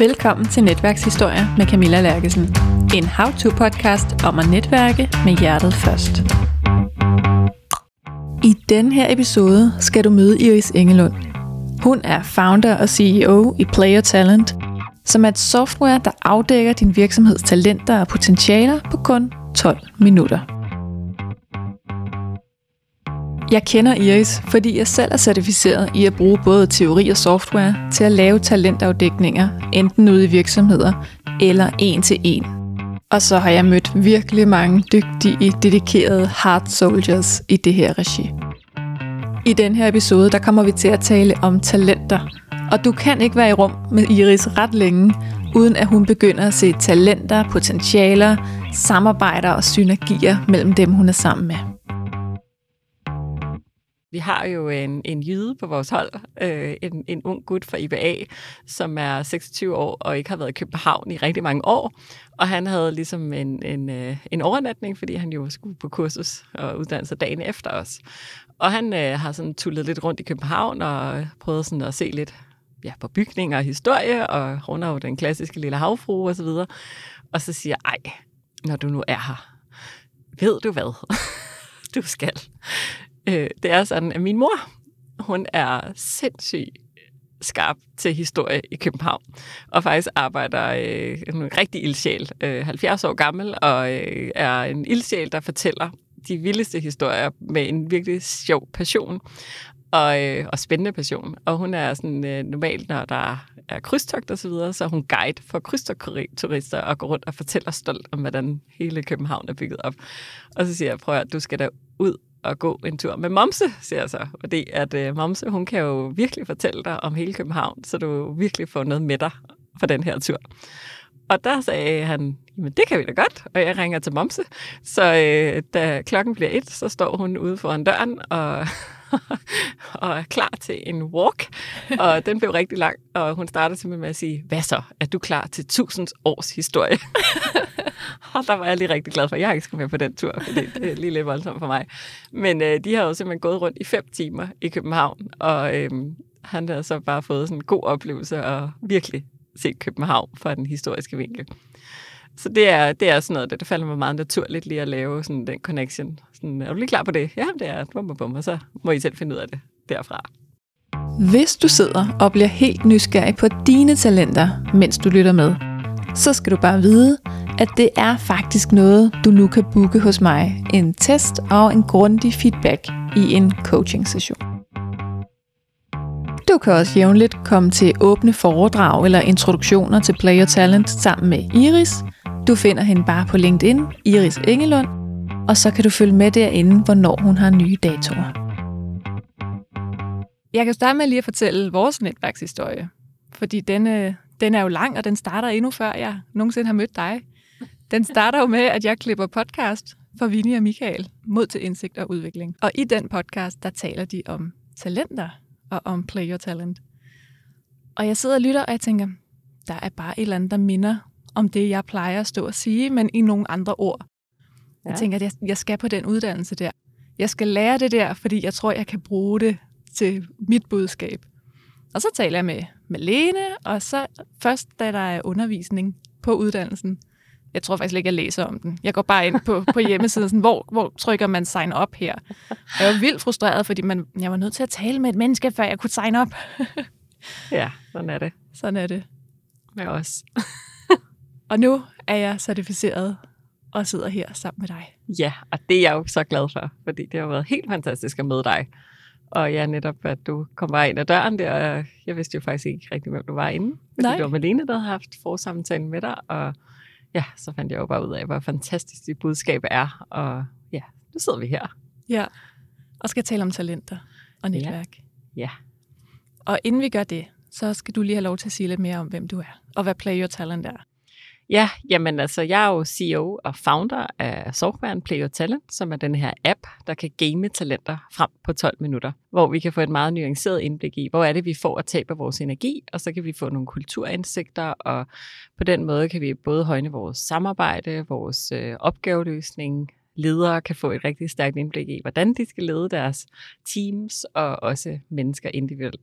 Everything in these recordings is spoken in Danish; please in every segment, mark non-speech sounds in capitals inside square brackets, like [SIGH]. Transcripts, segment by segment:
Velkommen til Netværkshistorier med Camilla Lærkesen. En how-to-podcast om at netværke med hjertet først. I den her episode skal du møde Iris Engelund. Hun er founder og CEO i Player Talent, som er et software, der afdækker din virksomheds talenter og potentialer på kun 12 minutter. Jeg kender Iris, fordi jeg selv er certificeret i at bruge både teori og software til at lave talentafdækninger, enten ude i virksomheder eller en til en. Og så har jeg mødt virkelig mange dygtige, dedikerede hard soldiers i det her regi. I den her episode, der kommer vi til at tale om talenter. Og du kan ikke være i rum med Iris ret længe, uden at hun begynder at se talenter, potentialer, samarbejder og synergier mellem dem, hun er sammen med. Vi har jo en, en jyde på vores hold, øh, en, en ung gut fra IBA, som er 26 år og ikke har været i København i rigtig mange år. Og han havde ligesom en, en, øh, en overnatning, fordi han jo skulle på kursus og uddanne sig dagen efter os. Og han øh, har sådan tullet lidt rundt i København og prøvet sådan at se lidt ja, på bygninger og historie, og hun er jo den klassiske lille havfru og så videre. Og så siger ej, når du nu er her, ved du hvad? [LAUGHS] du skal Øh, det er sådan, at min mor, hun er sindssygt skarp til historie i København, og faktisk arbejder øh, en rigtig ildsjæl, øh, 70 år gammel, og øh, er en ildsjæl, der fortæller de vildeste historier med en virkelig sjov passion og, øh, og spændende passion. Og hun er sådan øh, normalt, når der er krydstogt og så videre, så er hun guide for krydstogturister og går rundt og fortæller stolt om, hvordan hele København er bygget op. Og så siger jeg, prøv at du skal da ud at gå en tur med Momse, siger jeg så. Fordi at øh, Momse, hun kan jo virkelig fortælle dig om hele København, så du virkelig får noget med dig for den her tur. Og der sagde han, men det kan vi da godt, og jeg ringer til Momse. Så øh, da klokken bliver et, så står hun ude foran døren og, [LAUGHS] og er klar til en walk. Og den blev rigtig lang, og hun startede simpelthen med at sige, hvad så, er du klar til tusind års historie? [LAUGHS] og der var jeg lige rigtig glad for, at jeg ikke skulle med på den tur, fordi det er lige lidt voldsomt for mig. Men øh, de har jo simpelthen gået rundt i fem timer i København, og øh, han havde så bare fået sådan en god oplevelse og virkelig set København fra den historiske vinkel. Så det er, det er sådan noget, det, det falder mig meget naturligt lige at lave sådan den connection. Sådan, er du lige klar på det? Ja, det er bum, bum, og så må I selv finde ud af det derfra. Hvis du sidder og bliver helt nysgerrig på dine talenter, mens du lytter med, så skal du bare vide, at det er faktisk noget, du nu kan booke hos mig. En test og en grundig feedback i en coaching session. Du kan også jævnligt komme til åbne foredrag eller introduktioner til Player Talent sammen med Iris. Du finder hende bare på LinkedIn, Iris Engelund, og så kan du følge med derinde, hvornår hun har nye datoer. Jeg kan starte med lige at fortælle vores netværkshistorie, fordi den, øh, den er jo lang, og den starter endnu før jeg nogensinde har mødt dig. Den starter jo med, at jeg klipper podcast for Vinnie og Michael mod til indsigt og udvikling. Og i den podcast, der taler de om talenter og om player talent. Og jeg sidder og lytter, og jeg tænker, der er bare et eller andet, der minder om det, jeg plejer at stå og sige, men i nogle andre ord. Ja. Jeg tænker, at jeg, jeg skal på den uddannelse der. Jeg skal lære det der, fordi jeg tror, jeg kan bruge det til mit budskab. Og så taler jeg med, med Lene, og så først, da der er undervisning på uddannelsen, jeg tror faktisk ikke, jeg læser om den. Jeg går bare ind på, på hjemmesiden, sådan, hvor, hvor trykker man sign up her. Jeg var vildt frustreret, fordi man, jeg var nødt til at tale med et menneske, før jeg kunne sign up. [LAUGHS] ja, sådan er det. Sådan er det. Med os. [LAUGHS] og nu er jeg certificeret og sidder her sammen med dig. Ja, og det er jeg jo så glad for, fordi det har været helt fantastisk at møde dig. Og ja, netop at du kom bare ind ad døren der, jeg vidste jo faktisk ikke rigtig, hvem du var inde. Fordi Nej. det var Malene, der havde haft forsamtalen med dig, og ja, så fandt jeg jo bare ud af, hvor fantastisk dit budskab er. Og ja, nu sidder vi her. Ja, og skal tale om talenter og netværk. Ja. ja. Og inden vi gør det, så skal du lige have lov til at sige lidt mere om, hvem du er, og hvad Play Your Talent er. Ja, jamen altså, jeg er jo CEO og founder af softwaren Play Your Talent, som er den her app, der kan game talenter frem på 12 minutter, hvor vi kan få et meget nuanceret indblik i, hvor er det, vi får at tabe vores energi, og så kan vi få nogle kulturindsigter, og på den måde kan vi både højne vores samarbejde, vores øh, opgaveløsning, ledere kan få et rigtig stærkt indblik i, hvordan de skal lede deres teams, og også mennesker individuelt.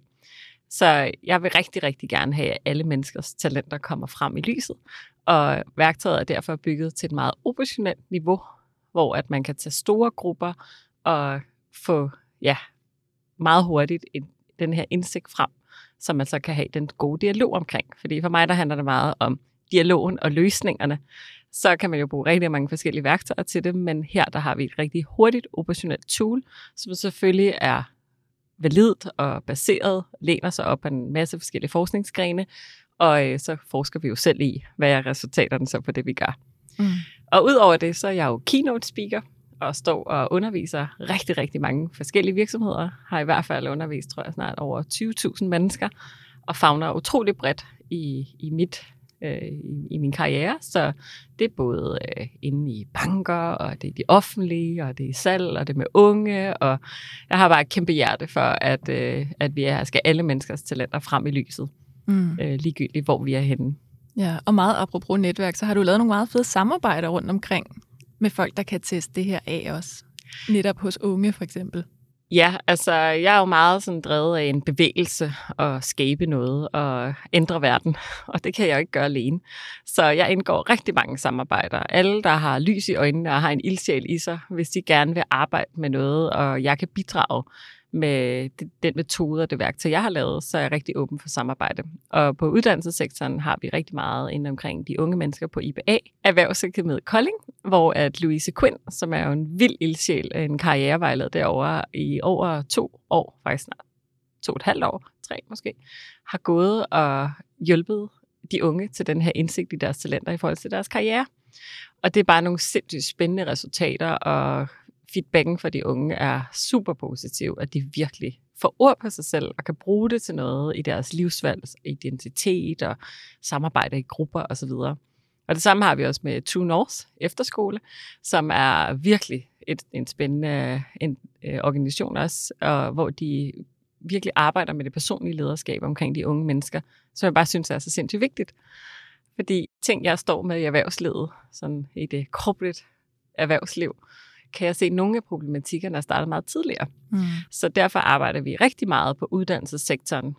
Så jeg vil rigtig, rigtig gerne have, at alle menneskers talenter kommer frem i lyset. Og værktøjet er derfor bygget til et meget operationelt niveau, hvor at man kan tage store grupper og få ja, meget hurtigt en, den her indsigt frem, som man så kan have den gode dialog omkring. Fordi for mig, der handler det meget om dialogen og løsningerne. Så kan man jo bruge rigtig mange forskellige værktøjer til det, men her der har vi et rigtig hurtigt operationelt tool, som selvfølgelig er validt og baseret, læner sig op af en masse forskellige forskningsgrene, og øh, så forsker vi jo selv i, hvad er resultaterne så på det, vi gør. Mm. Og udover det, så er jeg jo keynote speaker, og står og underviser rigtig, rigtig mange forskellige virksomheder. Har i hvert fald undervist, tror jeg, snart over 20.000 mennesker, og fagner utrolig bredt i, i mit øh, i, i min karriere. Så det er både øh, inde i banker, og det er de offentlige, og det er salg, og det er med unge, og jeg har bare et kæmpe hjerte for, at, øh, at vi er, skal alle menneskers talenter frem i lyset, mm. øh, ligegyldigt hvor vi er henne. Ja, og meget apropos netværk, så har du lavet nogle meget fede samarbejder rundt omkring med folk, der kan teste det her af også. Netop hos unge for eksempel. Ja, altså jeg er jo meget sådan drevet af en bevægelse og skabe noget og ændre verden, [LAUGHS] og det kan jeg jo ikke gøre alene. Så jeg indgår rigtig mange samarbejder. Alle, der har lys i øjnene og har en ildsjæl i sig, hvis de gerne vil arbejde med noget, og jeg kan bidrage med den metode og det værktøj, jeg har lavet, så er jeg rigtig åben for samarbejde. Og på uddannelsessektoren har vi rigtig meget inden omkring de unge mennesker på IBA, Erhvervsakademiet Kolding, hvor at Louise Quinn, som er jo en vild ildsjæl, en karrierevejleder derovre i over to år, faktisk snart to og et halvt år, tre måske, har gået og hjulpet de unge til den her indsigt i deres talenter i forhold til deres karriere. Og det er bare nogle sindssygt spændende resultater, og feedbacken fra de unge er super positiv, at de virkelig får ord på sig selv og kan bruge det til noget i deres livsvalg, identitet og samarbejde i grupper osv. Og det samme har vi også med True North efterskole, som er virkelig et, en spændende en, øh, organisation også, og hvor de virkelig arbejder med det personlige lederskab omkring de unge mennesker, som jeg bare synes er så sindssygt vigtigt. Fordi ting, jeg står med i erhvervslivet, sådan i det corporate erhvervsliv, kan jeg se, nogle af problematikkerne er startet meget tidligere. Mm. Så derfor arbejder vi rigtig meget på uddannelsessektoren,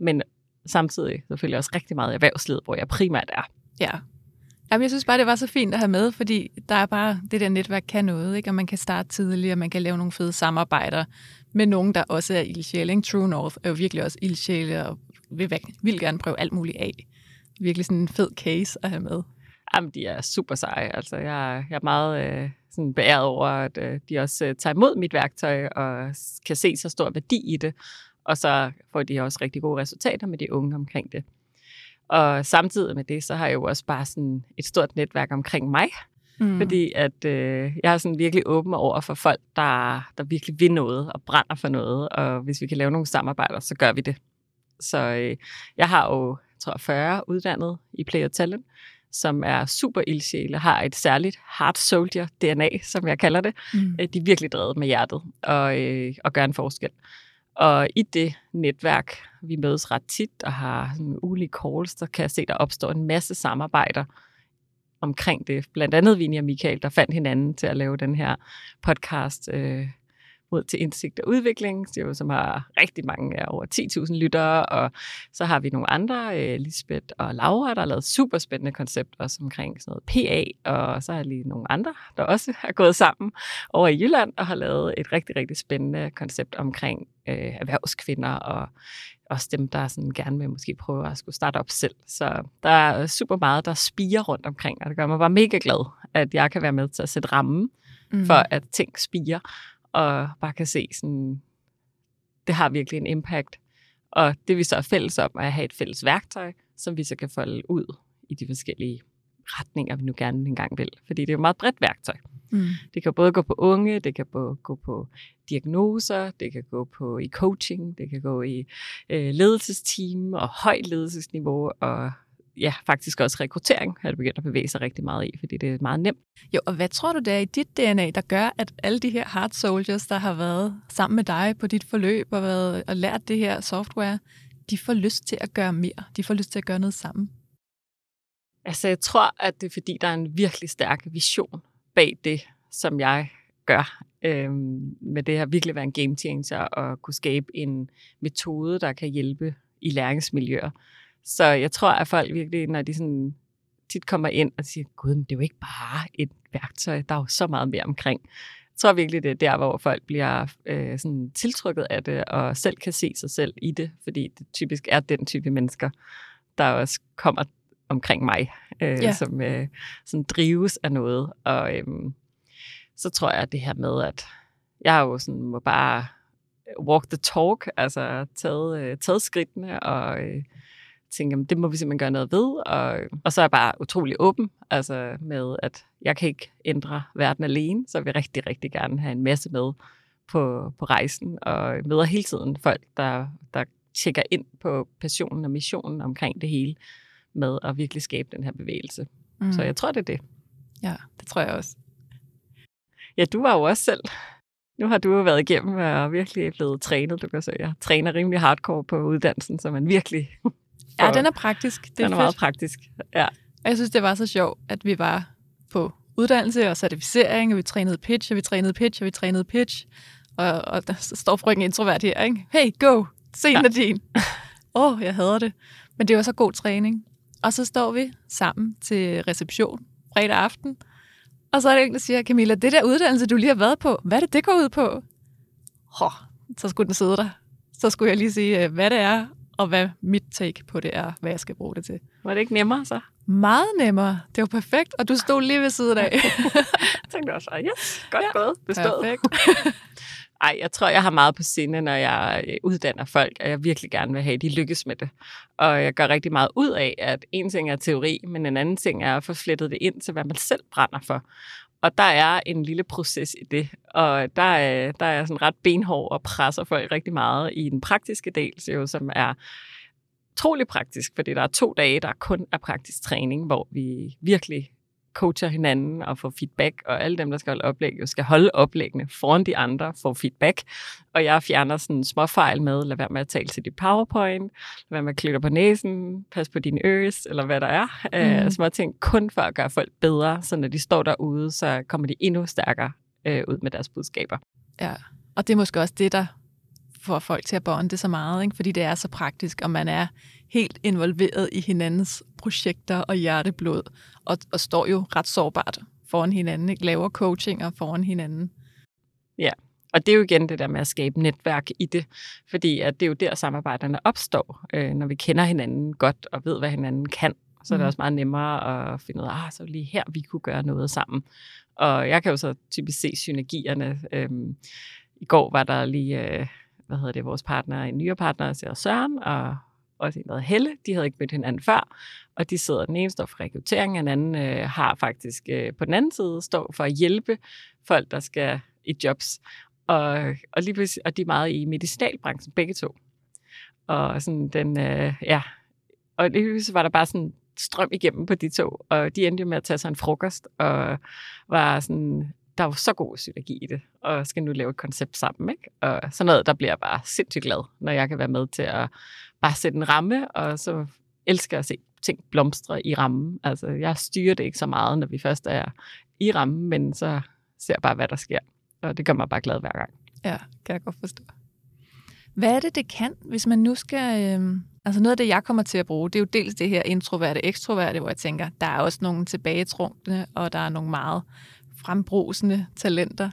men samtidig selvfølgelig også rigtig meget i erhvervslivet, hvor jeg primært er. Ja. Jamen, jeg synes bare, det var så fint at have med, fordi der er bare, det der netværk kan noget, ikke? og man kan starte tidligt, og man kan lave nogle fede samarbejder med nogen, der også er ildsjæle. True North er jo virkelig også ildsjæle, og vil, vil gerne prøve alt muligt af. Virkelig sådan en fed case at have med. Jamen, de er super seje. Altså, jeg, jeg er meget øh, sådan beæret over, at øh, de også øh, tager imod mit værktøj og kan se så stor værdi i det. Og så får de også rigtig gode resultater med de unge omkring det. Og samtidig med det, så har jeg jo også bare sådan et stort netværk omkring mig. Mm. Fordi at øh, jeg er sådan virkelig åben over for folk, der, der virkelig vil noget og brænder for noget. Og hvis vi kan lave nogle samarbejder, så gør vi det. Så øh, jeg har jo, tror jeg, 40 uddannet i Play Talent som er super ildsjæle, har et særligt heart soldier DNA, som jeg kalder det. Mm. Øh, de er virkelig drevet med hjertet og, øh, og gør en forskel. Og i det netværk, vi mødes ret tit og har sådan ulige calls, der kan jeg se, der opstår en masse samarbejder omkring det. Blandt andet Vinnie og Michael, der fandt hinanden til at lave den her podcast, øh, mod til indsigt og udvikling, som har rigtig mange, over 10.000 lyttere, og så har vi nogle andre, øh, Lisbeth og Laura, der har lavet super spændende koncept også omkring sådan noget PA, og så har lige nogle andre, der også har [LAUGHS] gået sammen over i Jylland og har lavet et rigtig, rigtig spændende koncept omkring øh, erhvervskvinder og også dem, der sådan gerne vil måske prøve at skulle starte op selv. Så der er super meget, der spiger rundt omkring, og det gør mig bare mega glad, at jeg kan være med til at sætte rammen mm. for, at ting spiger og bare kan se sådan, det har virkelig en impact. Og det vi så er fælles om, er at have et fælles værktøj, som vi så kan folde ud i de forskellige retninger, vi nu gerne engang vil. Fordi det er jo et meget bredt værktøj. Mm. Det kan både gå på unge, det kan både gå på diagnoser, det kan gå på i coaching, det kan gå i øh, ledelsesteam og højt ledelsesniveau og ja, faktisk også rekruttering har det begyndt at bevæge sig rigtig meget i, fordi det er meget nemt. Jo, og hvad tror du, det er i dit DNA, der gør, at alle de her hard soldiers, der har været sammen med dig på dit forløb og, været, og lært det her software, de får lyst til at gøre mere. De får lyst til at gøre noget sammen. Altså, jeg tror, at det er fordi, der er en virkelig stærk vision bag det, som jeg gør. øh, med det her virkelig være en game changer og kunne skabe en metode, der kan hjælpe i læringsmiljøer. Så jeg tror, at folk virkelig, når de sådan tit kommer ind og siger, gud, men det er jo ikke bare et værktøj, der er jo så meget mere omkring. Jeg tror virkelig, det er der, hvor folk bliver øh, sådan tiltrykket af det, og selv kan se sig selv i det, fordi det typisk er den type mennesker, der også kommer omkring mig, øh, ja. som øh, sådan drives af noget. Og øh, så tror jeg, at det her med, at jeg jo sådan, må bare walk the talk, altså taget, øh, taget skridtene og øh, tænke, jamen, det må vi simpelthen gøre noget ved. Og, og så er jeg bare utrolig åben altså med, at jeg kan ikke ændre verden alene, så jeg vil rigtig, rigtig gerne have en masse med på, på rejsen, og møder hele tiden folk, der, der tjekker ind på passionen og missionen omkring det hele, med at virkelig skabe den her bevægelse. Mm. Så jeg tror, det er det. Ja, det tror jeg også. Ja, du var jo også selv. Nu har du jo været igennem og virkelig blevet trænet. Du kan se, jeg træner rimelig hardcore på uddannelsen, så man virkelig Ja, den er praktisk. Det er den er fedt. meget praktisk, ja. Og jeg synes, det var så sjovt, at vi var på uddannelse og certificering, og vi trænede pitch, og vi trænede pitch, og vi trænede pitch. Og, og der står frygten introvert her, ikke? Hey, go! Scenen ja. er din. Åh, oh, jeg hader det. Men det var så god træning. Og så står vi sammen til reception fredag aften, og så er det en, der siger, Camilla, det der uddannelse, du lige har været på, hvad er det, det går ud på? Oh, så skulle den sidde der. Så skulle jeg lige sige, øh, hvad det er, og hvad mit take på det er, hvad jeg skal bruge det til. Var det ikke nemmere så? Meget nemmere. Det var perfekt, og du stod lige ved siden af. [LAUGHS] jeg tænkte også, yes, godt ja, gået, bestået. Perfekt. [LAUGHS] Ej, jeg tror, jeg har meget på sinde, når jeg øh, uddanner folk, og jeg virkelig gerne vil have, at de lykkes med det. Og jeg gør rigtig meget ud af, at en ting er teori, men en anden ting er at få flettet det ind til, hvad man selv brænder for. Og der er en lille proces i det, og der er, der er sådan ret benhård og presser folk rigtig meget i den praktiske del, så jo, som er utrolig praktisk, fordi der er to dage, der kun er praktisk træning, hvor vi virkelig coacher hinanden og får feedback, og alle dem, der skal holde oplæg, jo skal holde oplæggene foran de andre, får feedback. Og jeg fjerner sådan små fejl med, lad være med at tale til dit PowerPoint, lad være med at klikke på næsen, pas på dine øres, eller hvad der er. Mm. Uh, små ting kun for at gøre folk bedre, så når de står derude, så kommer de endnu stærkere uh, ud med deres budskaber. Ja, og det er måske også det, der får folk til at bonde så meget, ikke? fordi det er så praktisk, og man er helt involveret i hinandens projekter og hjerteblod, og, og står jo ret sårbart foran hinanden, ikke? laver coachinger foran hinanden. Ja, og det er jo igen det der med at skabe netværk i det, fordi at det er jo der samarbejderne opstår, øh, når vi kender hinanden godt og ved, hvad hinanden kan. Så er det mm. også meget nemmere at finde ud af, ah, så lige her, vi kunne gøre noget sammen. Og jeg kan jo så typisk se synergierne. Øhm, I går var der lige, øh, hvad hedder det, vores partner, en nyere partner, Søren, og også en, der Helle. De havde ikke mødt hinanden før, og de sidder, den ene står for rekruttering, den anden øh, har faktisk øh, på den anden side står for at hjælpe folk, der skal i jobs. Og, og, lige og de er meget i medicinalbranchen, begge to. Og sådan den, øh, ja, og det var der bare sådan strøm igennem på de to, og de endte med at tage sig en frokost, og var sådan, der var så god synergi i det, og skal nu lave et koncept sammen. Ikke? Og sådan noget, der bliver jeg bare sindssygt glad, når jeg kan være med til at bare sætte en ramme, og så elsker jeg at se ting blomstre i rammen. Altså, jeg styrer det ikke så meget, når vi først er i rammen, men så ser jeg bare, hvad der sker. Og det gør mig bare glad hver gang. Ja, kan jeg godt forstå. Hvad er det, det kan, hvis man nu skal... Øh, altså noget af det, jeg kommer til at bruge, det er jo dels det her introverte, ekstroverte, hvor jeg tænker, der er også nogle tilbagetrunkne, og der er nogle meget frembrusende talenter,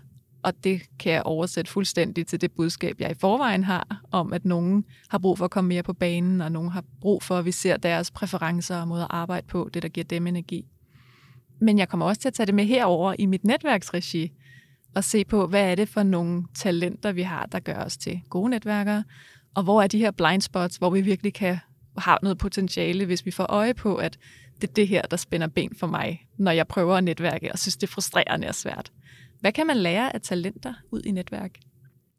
og det kan jeg oversætte fuldstændig til det budskab, jeg i forvejen har, om at nogen har brug for at komme mere på banen, og nogen har brug for, at vi ser deres præferencer og måde at arbejde på, det der giver dem energi. Men jeg kommer også til at tage det med herover i mit netværksregi, og se på, hvad er det for nogle talenter, vi har, der gør os til gode netværkere, og hvor er de her blind spots, hvor vi virkelig kan have noget potentiale, hvis vi får øje på, at det er det her, der spænder ben for mig, når jeg prøver at netværke, og synes, det er frustrerende og svært. Hvad kan man lære af talenter ud i netværk?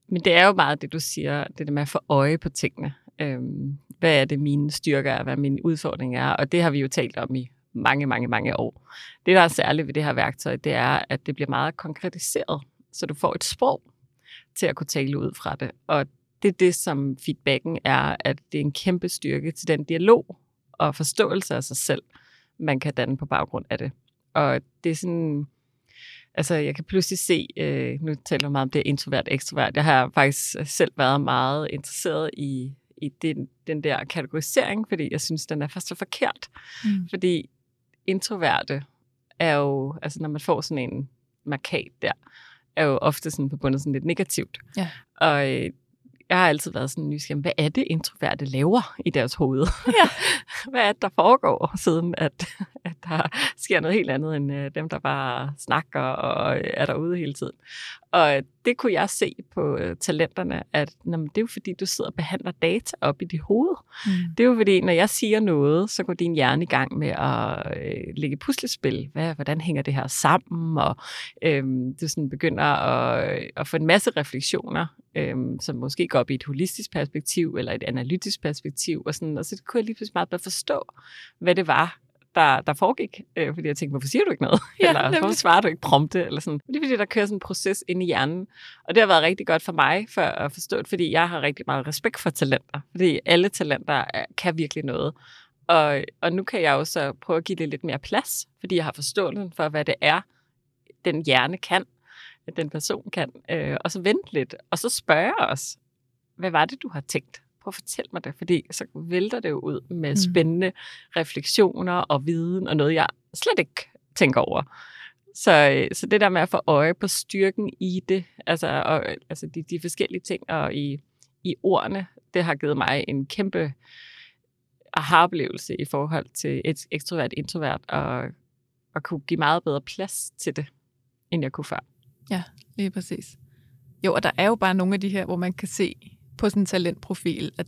Men det er jo meget det, du siger, det der med at få øje på tingene. Øhm, hvad er det, mine styrker er, hvad min udfordring er, og det har vi jo talt om i mange, mange, mange år. Det, der er særligt ved det her værktøj, det er, at det bliver meget konkretiseret, så du får et sprog til at kunne tale ud fra det. Og det er det, som feedbacken er, at det er en kæmpe styrke til den dialog og forståelse af sig selv, man kan danne på baggrund af det. Og det er sådan, altså, jeg kan pludselig se, øh, nu taler jeg meget om det introvert ekstrovert. Jeg har faktisk selv været meget interesseret i, i den, den der kategorisering, fordi jeg synes, den er først så forkert. Mm. Fordi introverte er jo, altså når man får sådan en markat der, er jo ofte sådan forbundet sådan lidt negativt. Ja. Og øh, jeg har altid været sådan nysgerrig, hvad er det introverte laver i deres hoved? Ja. [LAUGHS] hvad er det, der foregår, siden at, at der sker noget helt andet end øh, dem, der bare snakker og er derude hele tiden. Og det kunne jeg se på øh, talenterne, at jamen, det er jo fordi, du sidder og behandler data op i dit hoved. Mm. Det er jo fordi, når jeg siger noget, så går din hjerne i gang med at øh, lægge puslespil. Hvad, hvordan hænger det her sammen? Og øh, du sådan begynder at, at få en masse refleksioner, øh, som måske går op i et holistisk perspektiv eller et analytisk perspektiv. Og, sådan, og så kunne jeg lige pludselig meget bedre forstå, hvad det var, der, der foregik. Øh, fordi jeg tænkte, hvorfor siger du ikke noget? Ja, [LAUGHS] eller nemlig. hvorfor svarer du ikke prompte? Eller sådan. Det er fordi, der kører sådan en proces ind i hjernen. Og det har været rigtig godt for mig for at forstå det, fordi jeg har rigtig meget respekt for talenter. Fordi alle talenter kan virkelig noget. Og, og nu kan jeg jo så prøve at give det lidt mere plads, fordi jeg har forståelsen for, hvad det er, den hjerne kan, den person kan. Øh, og så vente lidt, og så spørge os, hvad var det, du har tænkt? Prøv at fortælle mig det, fordi så vælter det jo ud med mm. spændende refleksioner og viden og noget, jeg slet ikke tænker over. Så, så det der med at få øje på styrken i det, altså, og, altså de, de forskellige ting og i, i ordene, det har givet mig en kæmpe aha-oplevelse i forhold til et ekstrovert, introvert, og, og kunne give meget bedre plads til det, end jeg kunne før. Ja, lige præcis. Jo, og der er jo bare nogle af de her, hvor man kan se, på sådan en talentprofil, at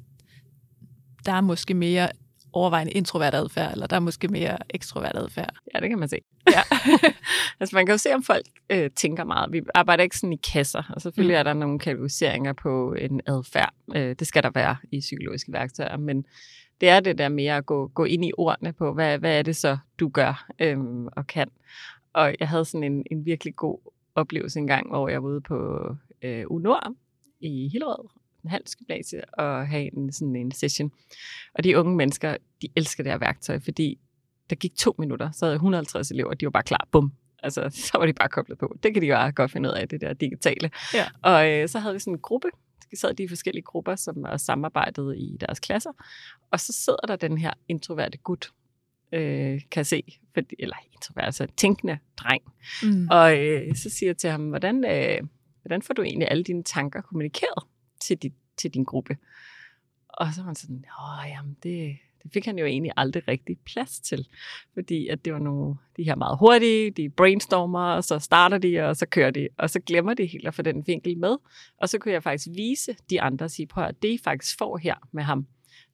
der er måske mere overvejende introvert adfærd, eller der er måske mere ekstrovert adfærd. Ja, det kan man se. Ja. [LAUGHS] altså man kan jo se, om folk øh, tænker meget. Vi arbejder ikke sådan i kasser, og selvfølgelig mm. er der nogle kategoriseringer på en adfærd. Øh, det skal der være i psykologiske værktøjer, men det er det der mere at gå, gå ind i ordene på, hvad, hvad er det så, du gør øh, og kan. Og jeg havde sådan en, en virkelig god oplevelse en gang, hvor jeg var ude på øh, UNOR i Hillerød, handelsgymnasie og have en, sådan en session. Og de unge mennesker, de elsker det her værktøj, fordi der gik to minutter, så havde 150 elever, de var bare klar, bum. Altså, [LAUGHS] så var de bare koblet på. Det kan de jo godt finde ud af, det der digitale. Ja. Og øh, så havde vi sådan en gruppe, så sad de forskellige grupper, som var samarbejdet i deres klasser. Og så sidder der den her introverte gut, øh, kan se, fordi, eller introvert, altså tænkende dreng. Mm. Og øh, så siger jeg til ham, hvordan, øh, hvordan får du egentlig alle dine tanker kommunikeret? Til, dit, til din gruppe. Og så var han sådan, åh, jamen det, det fik han jo egentlig aldrig rigtig plads til, fordi at det var nogle, de her meget hurtige, de brainstormer, og så starter de, og så kører de, og så glemmer de helt at få den vinkel med. Og så kunne jeg faktisk vise de andre og sige, prøv at det I faktisk får her med ham,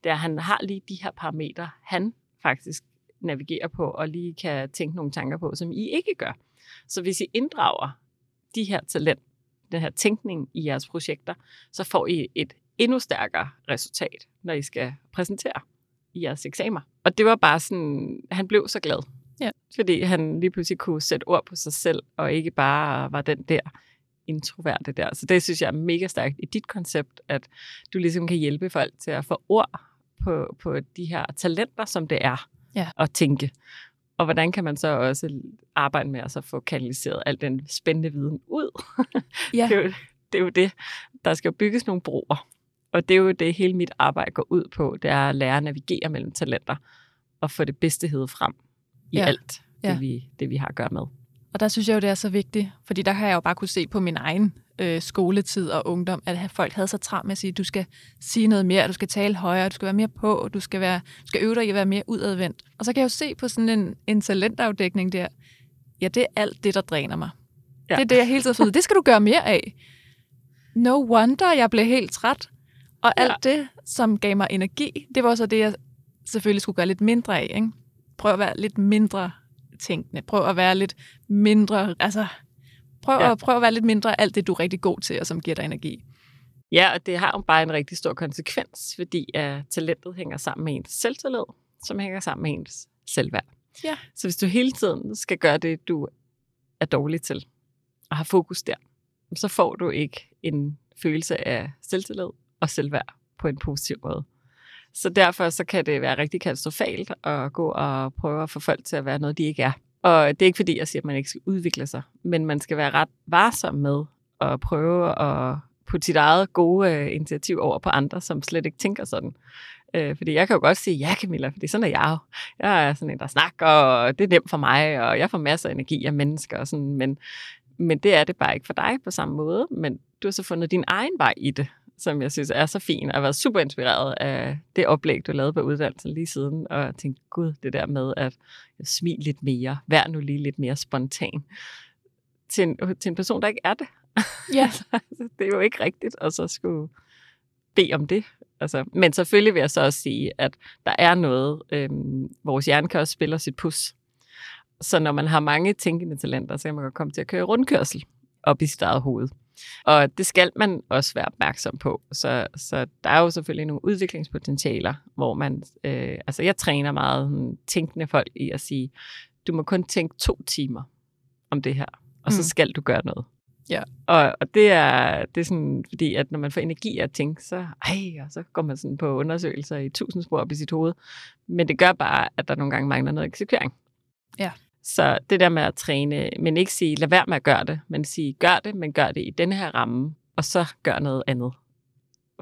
det er, at han har lige de her parametre, han faktisk navigerer på, og lige kan tænke nogle tanker på, som I ikke gør. Så hvis I inddrager de her talent, den her tænkning i jeres projekter, så får I et endnu stærkere resultat, når I skal præsentere i jeres eksamener. Og det var bare sådan, han blev så glad. Ja. Fordi han lige pludselig kunne sætte ord på sig selv, og ikke bare var den der introverte der. Så det synes jeg er mega stærkt i dit koncept, at du ligesom kan hjælpe folk til at få ord på, på de her talenter, som det er ja. at tænke. Og hvordan kan man så også arbejde med at så få kanaliseret al den spændende viden ud? Ja. det, er jo, det er jo det. Der skal jo bygges nogle broer. Og det er jo det, hele mit arbejde går ud på. Det er at lære at navigere mellem talenter og få det bedste hed frem i ja. alt, det, ja. vi, det vi har at gøre med. Og der synes jeg jo, det er så vigtigt, fordi der har jeg jo bare kunne se på min egen øh, skoletid og ungdom, at folk havde så travlt med at sige, du skal sige noget mere, du skal tale højere, du skal være mere på, du skal, være, du skal øve dig i at være mere udadvendt. Og så kan jeg jo se på sådan en, en talentafdækning der, ja, det er alt det, der dræner mig. Ja. Det er det, jeg hele tiden får Det skal du gøre mere af. No wonder, jeg blev helt træt. Og alt ja. det, som gav mig energi, det var så det, jeg selvfølgelig skulle gøre lidt mindre af. Ikke? Prøv at være lidt mindre tænkende. Prøv at være lidt mindre, altså prøv, ja. at, prøv at være lidt mindre alt det, du er rigtig god til, og som giver dig energi. Ja, og det har jo bare en rigtig stor konsekvens, fordi at talentet hænger sammen med ens selvtillid, som hænger sammen med ens selvværd. Ja. Så hvis du hele tiden skal gøre det, du er dårlig til, og har fokus der, så får du ikke en følelse af selvtillid og selvværd på en positiv måde. Så derfor så kan det være rigtig katastrofalt at gå og prøve at få folk til at være noget, de ikke er. Og det er ikke fordi, jeg siger, at man ikke skal udvikle sig, men man skal være ret varsom med at prøve at putte sit eget gode øh, initiativ over på andre, som slet ikke tænker sådan. Øh, fordi jeg kan jo godt sige, ja Camilla, fordi sådan er jeg jo. Jeg er sådan en, der snakker, og det er nemt for mig, og jeg får masser af energi af mennesker, og sådan, men, men det er det bare ikke for dig på samme måde. Men du har så fundet din egen vej i det, som jeg synes er så fin, og jeg har været super inspireret af det oplæg, du lavede på uddannelsen lige siden, og jeg tænkte, gud, det der med at smile lidt mere, vær nu lige lidt mere spontan, til en, til en person, der ikke er det. Ja. [LAUGHS] det er jo ikke rigtigt, og så skulle bede om det. Altså, men selvfølgelig vil jeg så også sige, at der er noget, øhm, vores hjerne kan også spille sit pus. Så når man har mange tænkende talenter, så kan man godt komme til at køre rundkørsel op i sit eget hoved. Og det skal man også være opmærksom på. Så, så der er jo selvfølgelig nogle udviklingspotentialer, hvor man, øh, altså jeg træner meget tænkende folk i at sige, du må kun tænke to timer om det her, og så mm. skal du gøre noget. Ja. Og, og det, er, det er sådan, fordi at når man får energi at tænke, så, ej, og så går man sådan på undersøgelser i tusind spor op i sit hoved. Men det gør bare, at der nogle gange mangler noget eksekvering. Ja. Så det der med at træne, men ikke sige, lad være med at gøre det, men sige, gør det, men gør det i denne her ramme, og så gør noget andet,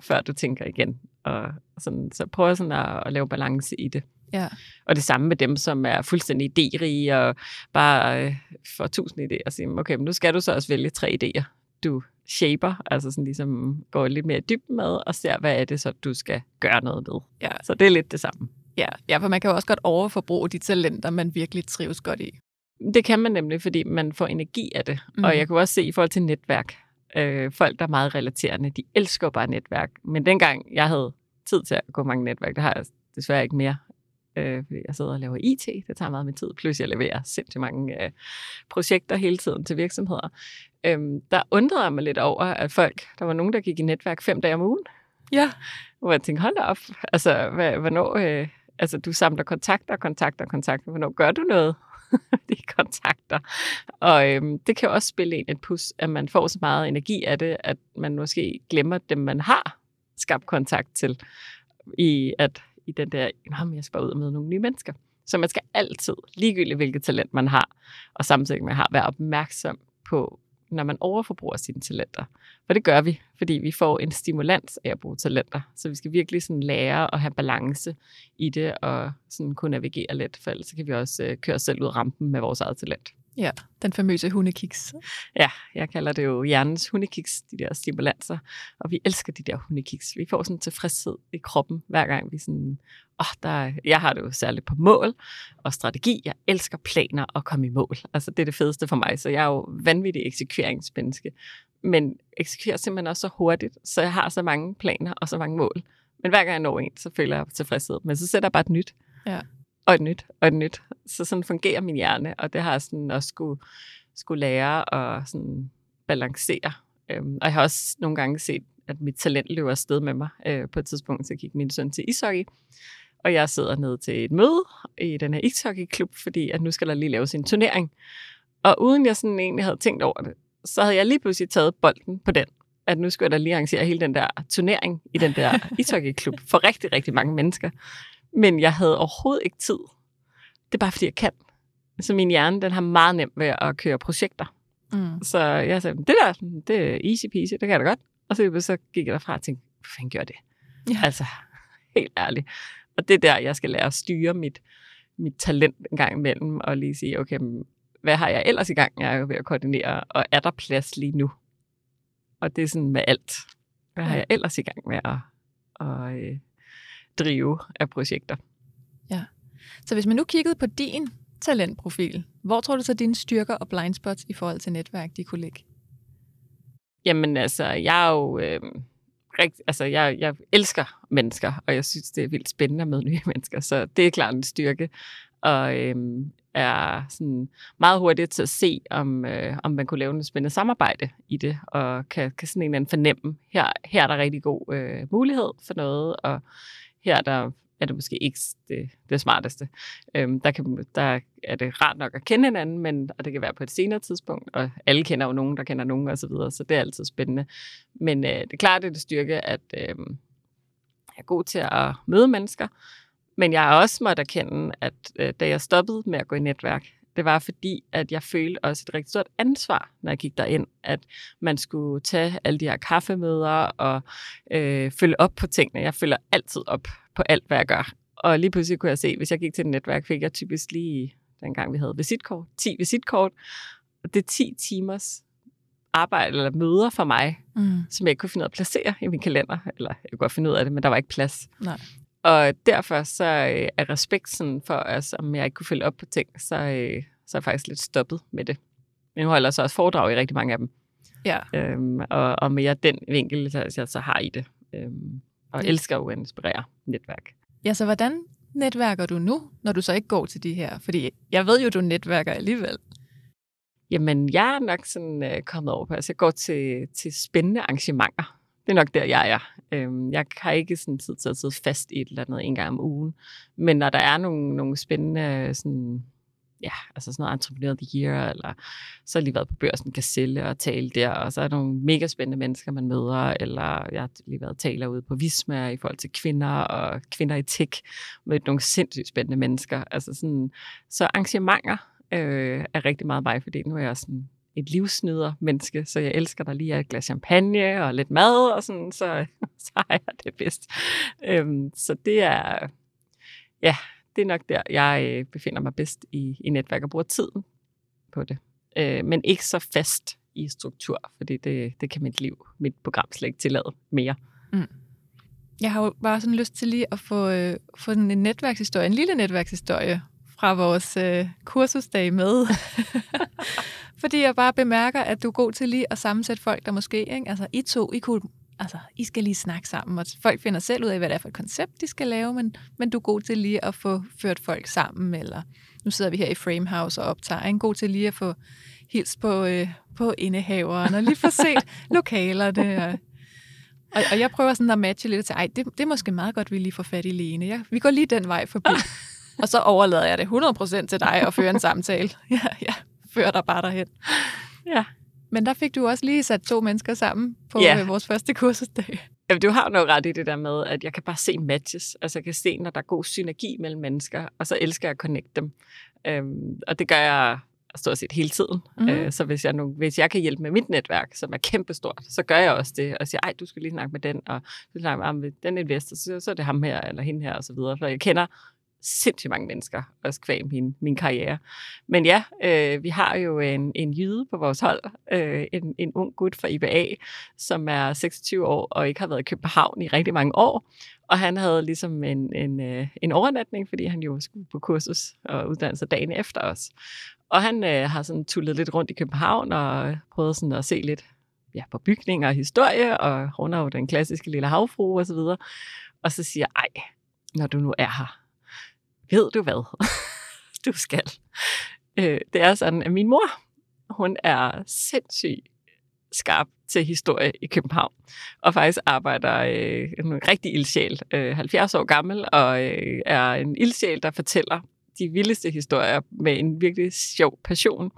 før du tænker igen. Og sådan, så prøv sådan at, at lave balance i det. Ja. Og det samme med dem, som er fuldstændig idérige og bare øh, får tusind idéer og siger, okay, men nu skal du så også vælge tre idéer, du shaper, altså sådan ligesom går lidt mere dybt med og ser, hvad er det så, du skal gøre noget ved. Ja. Så det er lidt det samme. Ja, ja, for man kan jo også godt overforbruge de talenter, man virkelig trives godt i. Det kan man nemlig, fordi man får energi af det. Mm. Og Mhm. jeg kan også se i forhold til netværk, øh, folk, der er meget relaterende, de elsker bare netværk. Men dengang jeg havde tid til at gå mange netværk, det har jeg desværre ikke mere. Øh, fordi jeg sidder og laver IT, det tager meget min tid, plus jeg leverer sindssygt mange øh, projekter hele tiden til virksomheder. Øhm, der undrede jeg mig lidt over, at folk, der var nogen, der gik i netværk fem dage om ugen, Ja. hvor jeg tænkte, hold da op, altså, hvad, hvornår, øh, altså, du samler kontakter, kontakter, kontakter, hvornår gør du noget? [LAUGHS] de kontakter. Og øhm, det kan jo også spille en et pus, at man får så meget energi af det, at man måske glemmer dem, man har skabt kontakt til, i at i den der, Nå, jeg skal bare ud og møde nogle nye mennesker. Så man skal altid, ligegyldigt hvilket talent man har, og samtidig med har, være opmærksom på, når man overforbruger sine talenter. For det gør vi, fordi vi får en stimulans af at bruge talenter. Så vi skal virkelig sådan lære at have balance i det, og sådan kunne navigere let, for ellers så kan vi også øh, køre os selv ud af rampen med vores eget talent. Ja, den famøse hundekiks. Ja, jeg kalder det jo hjernens hundekiks, de der stimulanser. Og vi elsker de der hundekiks. Vi får sådan en tilfredshed i kroppen, hver gang vi sådan... Åh, der, er- jeg har det jo særligt på mål og strategi. Jeg elsker planer og komme i mål. Altså, det er det fedeste for mig. Så jeg er jo vanvittig eksekveringsmenneske. Men eksekverer simpelthen også så hurtigt, så jeg har så mange planer og så mange mål. Men hver gang jeg når en, så føler jeg tilfredshed. Men så sætter jeg bare et nyt. Ja. Og et nyt, og et nyt. Så sådan fungerer min hjerne, og det har jeg sådan også skulle, skulle lære at sådan balancere. Øhm, og jeg har også nogle gange set, at mit talent løber afsted med mig. Øh, på et tidspunkt, så gik min søn til ishockey, og jeg sidder ned til et møde i den her ishockeyklub, fordi at nu skal der lige laves en turnering. Og uden jeg sådan egentlig havde tænkt over det, så havde jeg lige pludselig taget bolden på den, at nu skulle jeg da lige arrangere hele den der turnering i den der [LAUGHS] ishockeyklub for rigtig, rigtig mange mennesker. Men jeg havde overhovedet ikke tid. Det er bare fordi, jeg kan. Så min hjerne, den har meget nemt ved at køre projekter. Mm. Så jeg sagde, det der, det er easy peasy, det kan jeg da godt. Og så, så gik jeg derfra og tænkte, hvad fanden gør det? Ja. Altså, helt ærligt. Og det er der, jeg skal lære at styre mit, mit talent en gang imellem, og lige sige, okay, hvad har jeg ellers i gang? Jeg er ved at koordinere, og er der plads lige nu? Og det er sådan med alt. Hvad har Ja. jeg ellers i gang med at, at øh, drive af projekter? Så hvis man nu kiggede på din talentprofil, hvor tror du så dine styrker og blindspots i forhold til netværk, de kunne ligge? Jamen altså, jeg er jo... Øh, rigt, altså, jeg, jeg elsker mennesker, og jeg synes, det er vildt spændende at møde nye [LAUGHS] mennesker, så det er klart en styrke. Og øh, er sådan meget hurtigt til at se, om, øh, om man kunne lave noget spændende samarbejde i det, og kan, kan sådan en eller anden fornemme, her, her er der rigtig god øh, mulighed for noget, og her er der er det måske ikke det, det smarteste. Øhm, der, kan, der er det rart nok at kende hinanden, men, og det kan være på et senere tidspunkt, og alle kender jo nogen, der kender nogen osv., så, videre, så det er altid spændende. Men øh, det er klart, det er det styrke, at øh, jeg er god til at møde mennesker, men jeg har også måttet erkende, at øh, da jeg stoppede med at gå i netværk, det var fordi, at jeg følte også et rigtig stort ansvar, når jeg gik derind, at man skulle tage alle de her kaffemøder og øh, følge op på tingene. Jeg følger altid op på alt, hvad jeg gør. Og lige pludselig kunne jeg se, hvis jeg gik til et netværk, fik jeg typisk lige, dengang vi havde visitkort, 10 visitkort. Og det er 10 timers arbejde eller møder for mig, mm. som jeg ikke kunne finde ud af at placere i min kalender. Eller jeg kunne godt finde ud af det, men der var ikke plads. Nej. Og derfor så øh, er respekt sådan for os, om jeg ikke kunne følge op på ting, så, øh, så er jeg faktisk lidt stoppet med det. Men nu holder så også foredrag i rigtig mange af dem. Ja. Øhm, og, og mere den vinkel, jeg så har i det. Øhm, og ja. elsker jo at inspirere netværk. Ja, så hvordan netværker du nu, når du så ikke går til de her? Fordi jeg ved jo, du netværker alligevel. Jamen, jeg er nok sådan øh, kommet over på, altså jeg går til, til spændende arrangementer. Det er nok der, jeg er. Øhm, jeg har ikke sådan tid til at sidde fast i et eller andet en gang om ugen. Men når der er nogle, nogle spændende sådan, ja, altså sådan noget entreprenør of the Year, eller så har jeg lige været på børsen Gazelle og tale der, og så er der nogle mega spændende mennesker, man møder, eller jeg har lige været taler ude på Visma i forhold til kvinder og kvinder i tech, med nogle sindssygt spændende mennesker. Altså sådan, så arrangementer øh, er rigtig meget mig, fordi nu er jeg sådan et livsnyder menneske, så jeg elsker der lige et glas champagne og lidt mad, og sådan, så, [LAUGHS] så har jeg det bedst. Øhm, så det er, ja, det er nok der, jeg øh, befinder mig bedst i, i netværk og bruger tiden på det. Øh, men ikke så fast i struktur, fordi det, det kan mit liv, mit program slet ikke tillade mere. Mm. Jeg har jo bare sådan lyst til lige at få, øh, få en netværkshistorie, en lille netværkshistorie fra vores øh, kursusdag med. [LAUGHS] Fordi jeg bare bemærker, at du er god til lige at sammensætte folk, der måske, ikke? altså I to, I kunne altså, I skal lige snakke sammen, og folk finder selv ud af, hvad det er for et koncept, de skal lave, men, men du er god til lige at få ført folk sammen, eller nu sidder vi her i Framehouse og optager, en god til lige at få hils på, øh, på indehaveren, og lige få set [LAUGHS] lokalerne, og, og, og jeg prøver sådan at matche lidt til, ej, det, det er måske meget godt, vi lige får fat i Lene. Ja, vi går lige den vej forbi. [LAUGHS] og så overlader jeg det 100% til dig at føre en samtale. [LAUGHS] Ja, ja, før dig bare derhen. Ja. Men der fik du også lige sat to mennesker sammen på ja. Øh, vores første kursusdag. [LAUGHS] Jamen, du har noget ret i det der med, at jeg kan bare se matches. Altså, jeg kan se, når der er god synergi mellem mennesker, og så elsker jeg at connecte dem. Øhm, og det gør jeg stort set hele tiden. Mm. Øh, så hvis jeg, nu, hvis jeg kan hjælpe med mit netværk, som er kæmpestort, så gør jeg også det, og siger, ej, du skal lige snakke med den, og du snakke med den investor, så, så er det ham her, eller hende her, og så videre. For jeg kender sindssygt mange mennesker, også kvæg min, min karriere. Men ja, øh, vi har jo en, en jyde på vores hold, øh, en, en ung gut fra IBA, som er 26 år og ikke har været i København i rigtig mange år. Og han havde ligesom en, en, øh, en overnatning, fordi han jo skulle på kursus og uddannelse sig dagen efter os. Og han øh, har sådan tullet lidt rundt i København og prøvet sådan at se lidt ja, på bygninger og historie, og hun er jo den klassiske lille havfru og så videre. Og så siger jeg, ej, når du nu er her, ved du hvad, [LAUGHS] du skal. Øh, det er sådan, at min mor, hun er sindssygt skarp til historie i København, og faktisk arbejder øh, en rigtig ildsjæl, øh, 70 år gammel, og øh, er en ildsjæl, der fortæller de vildeste historier med en virkelig sjov passion,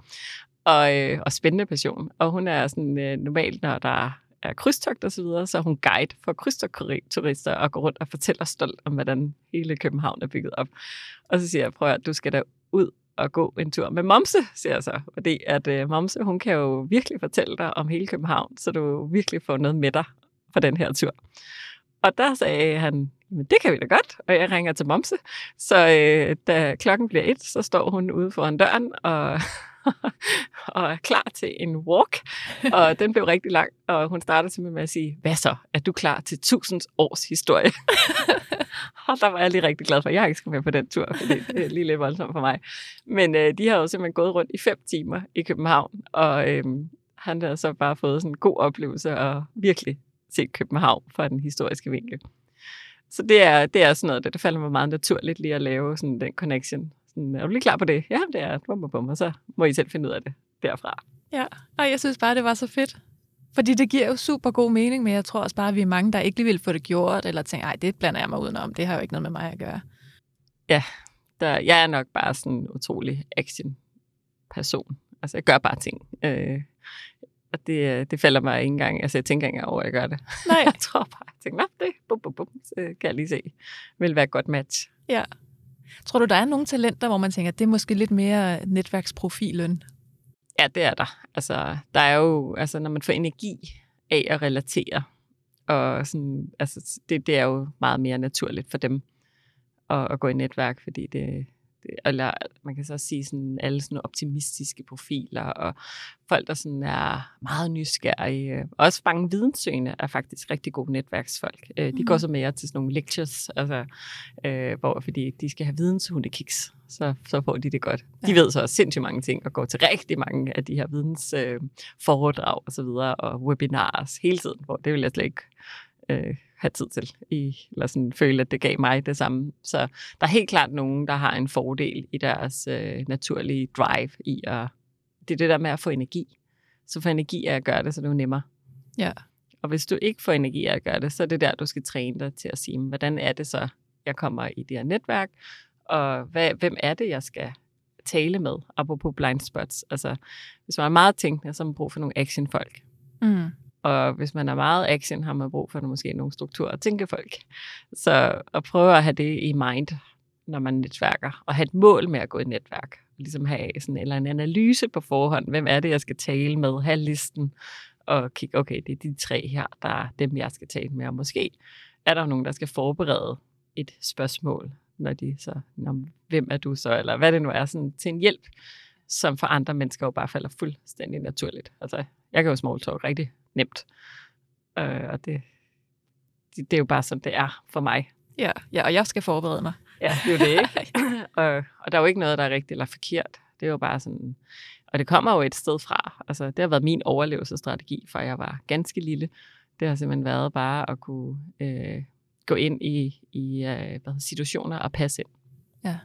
og, øh, og spændende passion. Og hun er sådan øh, normalt, når der er krydstogt og så videre, så er hun guide for krydstogturister og går rundt og fortæller stolt om, hvordan hele København er bygget op. Og så siger jeg, prøv at du skal da ud og gå en tur med Momse, siger jeg så. Fordi at uh, Momse, hun kan jo virkelig fortælle dig om hele København, så du virkelig får noget med dig på den her tur. Og der sagde han, men det kan vi da godt, og jeg ringer til Momse. Så øh, da klokken bliver et, så står hun ude foran døren og [LAUGHS] og er klar til en walk. Og den blev rigtig lang, og hun startede simpelthen med at sige, hvad så? Er du klar til tusind års historie? [LAUGHS] og der var jeg lige rigtig glad for, at jeg ikke skulle med på den tur, fordi det er lige lidt voldsomt for mig. Men øh, de har jo simpelthen gået rundt i fem timer i København, og øh, han har så bare fået sådan en god oplevelse og virkelig set København fra den historiske vinkel. Så det er, det er sådan noget, det, det falder mig meget naturligt lige at lave sådan den connection sådan, er du lige klar på det? Ja, det er bum, bum, og så må I selv finde ud af det derfra. Ja, og jeg synes bare, det var så fedt. Fordi det giver jo super god mening, men jeg tror også bare, at vi er mange, der ikke lige vil få det gjort, eller tænker, ej, det blander jeg mig udenom, det har jo ikke noget med mig at gøre. Ja, der, jeg er nok bare sådan en utrolig action-person. Altså, jeg gør bare ting. Øh, og det, det falder mig ikke engang, altså jeg tænker ikke engang over, at jeg gør det. Nej. [LAUGHS] jeg tror bare, jeg tænker, det, bum, bum, bum, så kan jeg lige se, vil være et godt match. Ja, Tror du, der er nogle talenter, hvor man tænker, at det er måske lidt mere netværksprofilen? Ja, det er der. Altså, der er jo, altså, når man får energi af at relatere, og sådan, altså, det, det er jo meget mere naturligt for dem at, at gå i netværk, fordi det, eller man kan så også sige sådan alle sådan optimistiske profiler, og folk, der sådan er meget nysgerrige. Også mange videnssøgende er faktisk rigtig gode netværksfolk. Mm. De går mhm. så mere til sådan nogle lectures, altså, øh, hvor, fordi de skal have videnshundekiks, så, så får de det godt. De ved så også sindssygt mange ting, og går til rigtig mange af de her vidensforedrag øh, og så videre, og webinars hele tiden, hvor det vil jeg slet ikke øh, have tid til, i, eller sådan føle, at det gav mig det samme. Så der er helt klart nogen, der har en fordel i deres øh, naturlige drive i at, det er det der med at få energi. Så få energi af at gøre det, så det er nemmere. Ja. Og hvis du ikke får energi af at gøre det, så er det der, du skal træne dig til at sige, hvordan er det så, jeg kommer i det her netværk, og hvad, hvem er det, jeg skal tale med, apropos blind spots. Altså, hvis man er meget tænkende, så har man brug for nogle actionfolk. Mm. Og hvis man er meget action, har man brug for måske nogle strukturer at tænke folk. Så at prøve at have det i mind, når man netværker, og have et mål med at gå i netværk. Ligesom have sådan eller en analyse på forhånd. Hvem er det, jeg skal tale med? Have listen og kigge, okay, det er de tre her, der er dem, jeg skal tale med. Og måske er der nogen, der skal forberede et spørgsmål, når de så, hvem er du så, eller hvad det nu er, sådan til en hjælp, som for andre mennesker jo bare falder fuldstændig naturligt. Altså, jeg kan jo small talk rigtig nemt. Øh, og det, det, det er jo bare sådan, det er for mig. Ja, ja og jeg skal forberede mig. Ja, det er jo det, ikke? [LAUGHS] [LAUGHS] og, og der er jo ikke noget, der er rigtigt eller forkert. Det er jo bare sådan... Og det kommer jo et sted fra. Altså, det har været min overlevelsesstrategi, fra jeg var ganske lille. Det har simpelthen været bare at kunne øh, gå ind i, i øh, hvad, situationer og passe ind. Ja.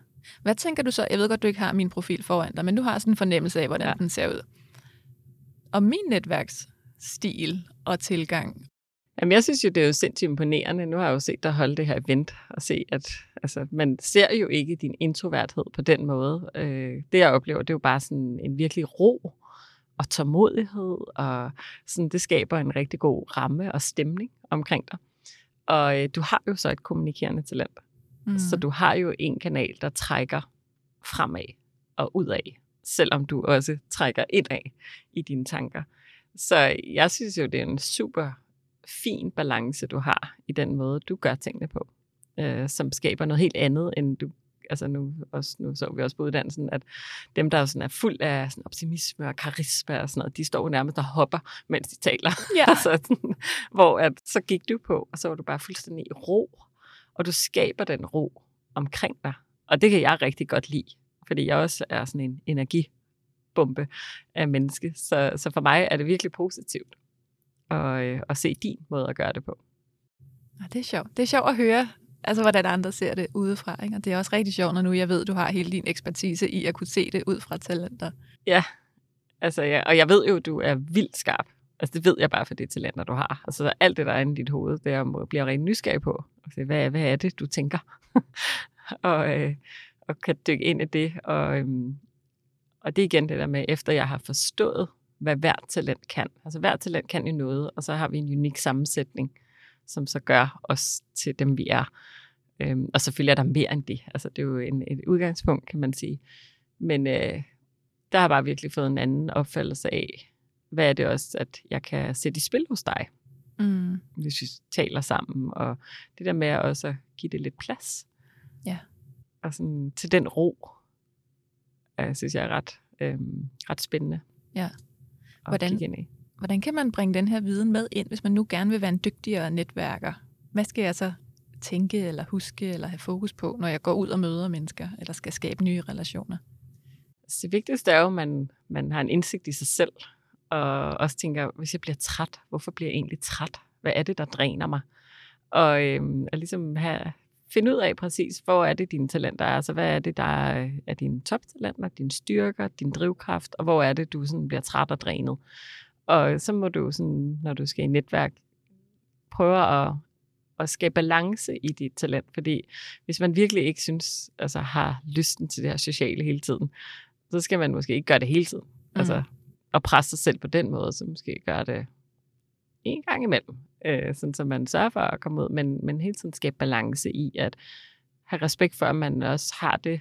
Hvad tænker du så? Jeg ved godt, du ikke har min profil foran dig, men du har sådan en fornemmelse af, hvordan ja. den ser ud. Og min netværks stil og tilgang? Jamen, jeg synes jo, det er jo sindssygt imponerende. Nu har jeg jo set dig holde det her event og se, at altså, man ser jo ikke din introverthed på den måde. Øh, det, jeg oplever, det er jo bare sådan en virkelig ro og tålmodighed, og sådan, det skaber en rigtig god ramme og stemning omkring dig. Og øh, du har jo så et kommunikerende talent. Mm. Så du har jo en kanal, der trækker fremad og udad, selvom du også trækker indad i dine tanker. Så jeg synes jo, det er en super fin balance, du har i den måde, du gør tingene på, øh, som skaber noget helt andet, end du altså nu, også, nu så vi også på uddannelsen, at dem, der sådan er fuld af sådan optimisme og karisma og sådan noget, de står nærmest og hopper, mens de taler. Ja. [LAUGHS] så, hvor at, så gik du på, og så var du bare fuldstændig i ro, og du skaber den ro omkring dig. Og det kan jeg rigtig godt lide, fordi jeg også er sådan en energi bombe af menneske. Så, så for mig er det virkelig positivt at, øh, at se din måde at gøre det på. Ja, det er sjovt. Det er sjovt at høre, altså hvordan andre ser det udefra. Ikke? Og det er også rigtig sjovt, når nu jeg ved, at du har hele din ekspertise i at kunne se det ud fra talenter. Ja, altså, ja. og jeg ved jo, at du er vildt skarp. Altså, det ved jeg bare for det talenter, du har. Altså, alt det, der er inde i dit hoved, det er, øh, bliver rent nysgerrig på. Altså, hvad, hvad er det, du tænker? [LAUGHS] og, øh, og kan dykke ind i det. Og, øhm, og det er igen det der med, efter jeg har forstået, hvad hvert talent kan. Altså hvert talent kan jo noget, og så har vi en unik sammensætning, som så gør os til dem, vi er. Øhm, og selvfølgelig er der mere end det. Altså det er jo en, et udgangspunkt, kan man sige. Men øh, der har jeg bare virkelig fået en anden opfattelse af, hvad er det også, at jeg kan sætte i spil hos dig. Mm. Hvis vi taler sammen, og det der med også at give det lidt plads. Ja. Og sådan til den ro, øh, synes jeg er ret, øh, ret spændende. Ja. Hvordan, hvordan kan man bringe den her viden med ind, hvis man nu gerne vil være en dygtigere netværker? Hvad skal jeg så tænke eller huske eller have fokus på, når jeg går ud og møder mennesker, eller skal skabe nye relationer? Det vigtigste er jo, at man, man har en indsigt i sig selv, og også tænker, hvis jeg bliver træt, hvorfor bliver jeg egentlig træt? Hvad er det, der dræner mig? Og øhm, at ligesom have, finde ud af præcis, hvor er det, dine talenter er. Altså, hvad er det, der er, er dine toptalenter, dine styrker, din drivkraft, og hvor er det, du sådan bliver træt og drænet. Og så må du, sådan, når du skal i netværk, prøve at, at skabe balance i dit talent. Fordi hvis man virkelig ikke synes, altså har lysten til det her sociale hele tiden, så skal man måske ikke gøre det hele tiden. Altså, mm. Altså, at presse sig selv på den måde, så måske gøre det en gang imellem, øh, sådan så man sørger for at komme ud, men, men hele tiden skabe balance i at have respekt for, at man også har det,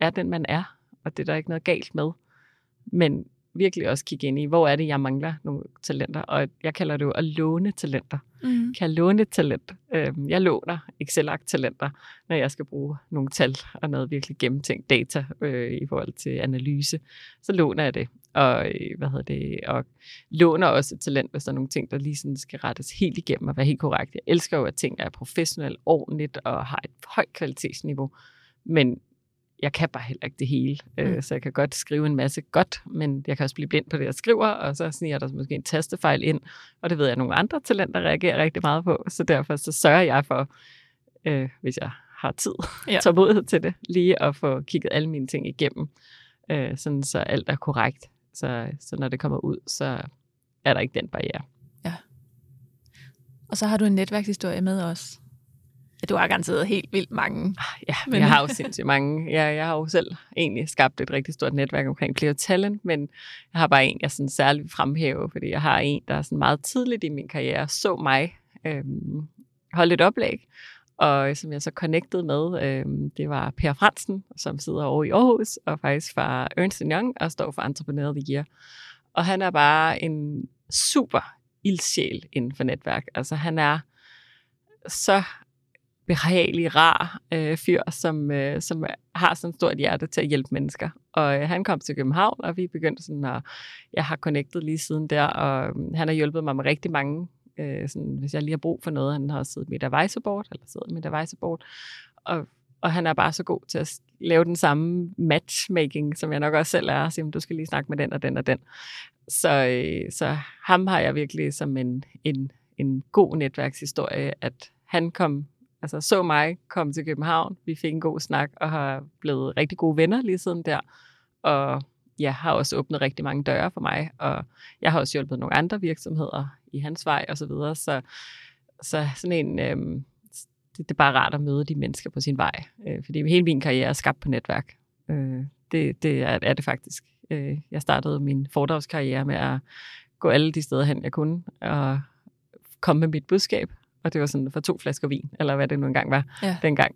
er den, man er, og det er der ikke noget galt med. Men virkelig også kigge ind i, hvor er det, jeg mangler nogle talenter, og jeg kalder det jo at låne talenter. Mm. Kan jeg låne et talent? Øhm, jeg låner Excel-talenter, når jeg skal bruge nogle tal og noget virkelig gennemtænkt data øh, i forhold til analyse. Så låner jeg det, og, øh, hvad hedder det, og låner også et talent, hvis der er nogle ting, der lige sådan skal rettes helt igennem og være helt korrekt. Jeg elsker jo, at ting er professionelt, ordentligt og har et højt kvalitetsniveau, men jeg kan bare heller ikke det hele. Øh, mm. Så jeg kan godt skrive en masse godt, men jeg kan også blive blind på det, jeg skriver, og så sniger der måske en tastefejl ind, og det ved jeg, at nogle andre talenter reagerer rigtig meget på, så derfor så sørger jeg for, øh, hvis jeg har tid, ja. [LAUGHS] tålmodighed til det, lige at få kigget alle mine ting igennem, øh, sådan så alt er korrekt. Så, så når det kommer ud, så er der ikke den barriere. Ja. Og så har du en netværkshistorie med os. Du har garanteret helt vildt mange. Ah, ja, men... jeg har jo sindssygt mange. Jeg, jeg har jo selv egentlig skabt et rigtig stort netværk omkring Clear Talent, men jeg har bare en, jeg sådan særligt vil fremhæve, fordi jeg har en, der sådan meget tidligt i min karriere så mig øhm, holde et oplæg, og som jeg så connected med, øh, det var Per Fransen, som sidder over i Aarhus, og faktisk fra Ernst Young, og står for Entrepreneur of the Year. Og han er bare en super ildsjæl inden for netværk. Altså han er så behagelig, rar øh, fyr, som, øh, som har sådan et stort hjerte til at hjælpe mennesker. Og øh, han kom til København, og vi begyndte sådan at, jeg har connectet lige siden der, og øh, han har hjulpet mig med rigtig mange, øh, sådan, hvis jeg lige har brug for noget. Han har siddet med advisory board, eller siddet med advisory board, og, og han er bare så god til at lave den samme matchmaking, som jeg nok også selv er, og sige, du skal lige snakke med den og den og den. Så, øh, så ham har jeg virkelig som en, en, en god netværkshistorie, at han kom altså så mig komme til København. Vi fik en god snak og har blevet rigtig gode venner lige siden der. Og jeg har også åbnet rigtig mange døre for mig, og jeg har også hjulpet nogle andre virksomheder i hans vej og så videre. Så, så sådan en, øhm, det, det er bare rart at møde de mennesker på sin vej, øh, fordi hele min karriere er skabt på netværk. Øh, det, det er, er det faktisk. Øh, jeg startede min foredragskarriere med at gå alle de steder hen, jeg kunne, og komme med mit budskab, og det var sådan for to flasker vin, eller hvad det nu engang var ja. dengang.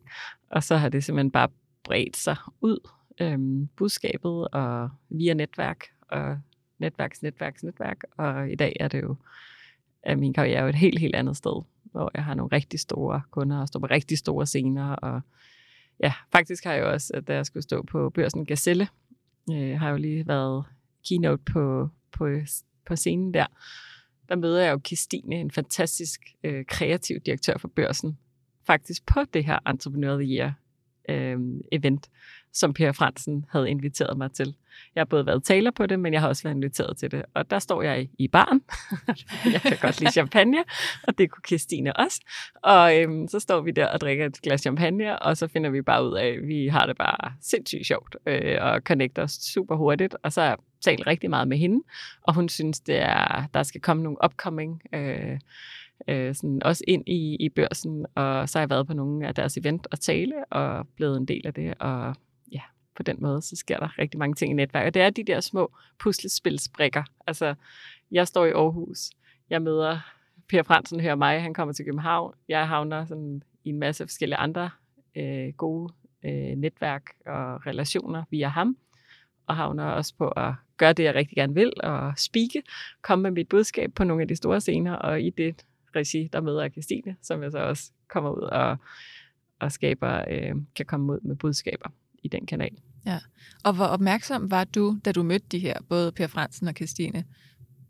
Og så har det simpelthen bare bredt sig ud, øhm, budskabet, og via netværk, og netværks, netværks, netværk. Og i dag er det jo, at min karriere er jo et helt, helt andet sted, hvor jeg har nogle rigtig store kunder, og står på rigtig store scener, og ja, faktisk har jeg jo også, da jeg skulle stå på børsen Gazelle, øh, har jeg jo lige været keynote på, på, på scenen der, der møder jeg jo Kirstine, en fantastisk øh, kreativ direktør for børsen, faktisk på det her Entrepreneur of the Year øh, event, som Per Fransen havde inviteret mig til. Jeg har både været taler på det, men jeg har også været inviteret til det. Og der står jeg i baren. [LAUGHS] jeg kan godt lide champagne, og det kunne Christine også. Og øhm, så står vi der og drikker et glas champagne, og så finder vi bare ud af, at vi har det bare sindssygt sjovt, øh, og connecter os super hurtigt. Og så har jeg talt rigtig meget med hende, og hun synes, det er, der skal komme nogle upcoming øh, øh, sådan også ind i, i børsen, og så har jeg været på nogle af deres event og tale, og blevet en del af det, og på den måde, så sker der rigtig mange ting i netværk. Og det er de der små puslespilsbrikker. Altså, jeg står i Aarhus, jeg møder Per Fransen, hører mig, han kommer til København, jeg havner sådan i en masse forskellige andre øh, gode øh, netværk og relationer via ham, og havner også på at gøre det, jeg rigtig gerne vil, og speake, komme med mit budskab på nogle af de store scener, og i det regi, der møder jeg Christine, som jeg så også kommer ud og, og skaber, øh, kan komme ud med budskaber i den kanal. Ja, og hvor opmærksom var du, da du mødte de her, både Per Fransen og Christine,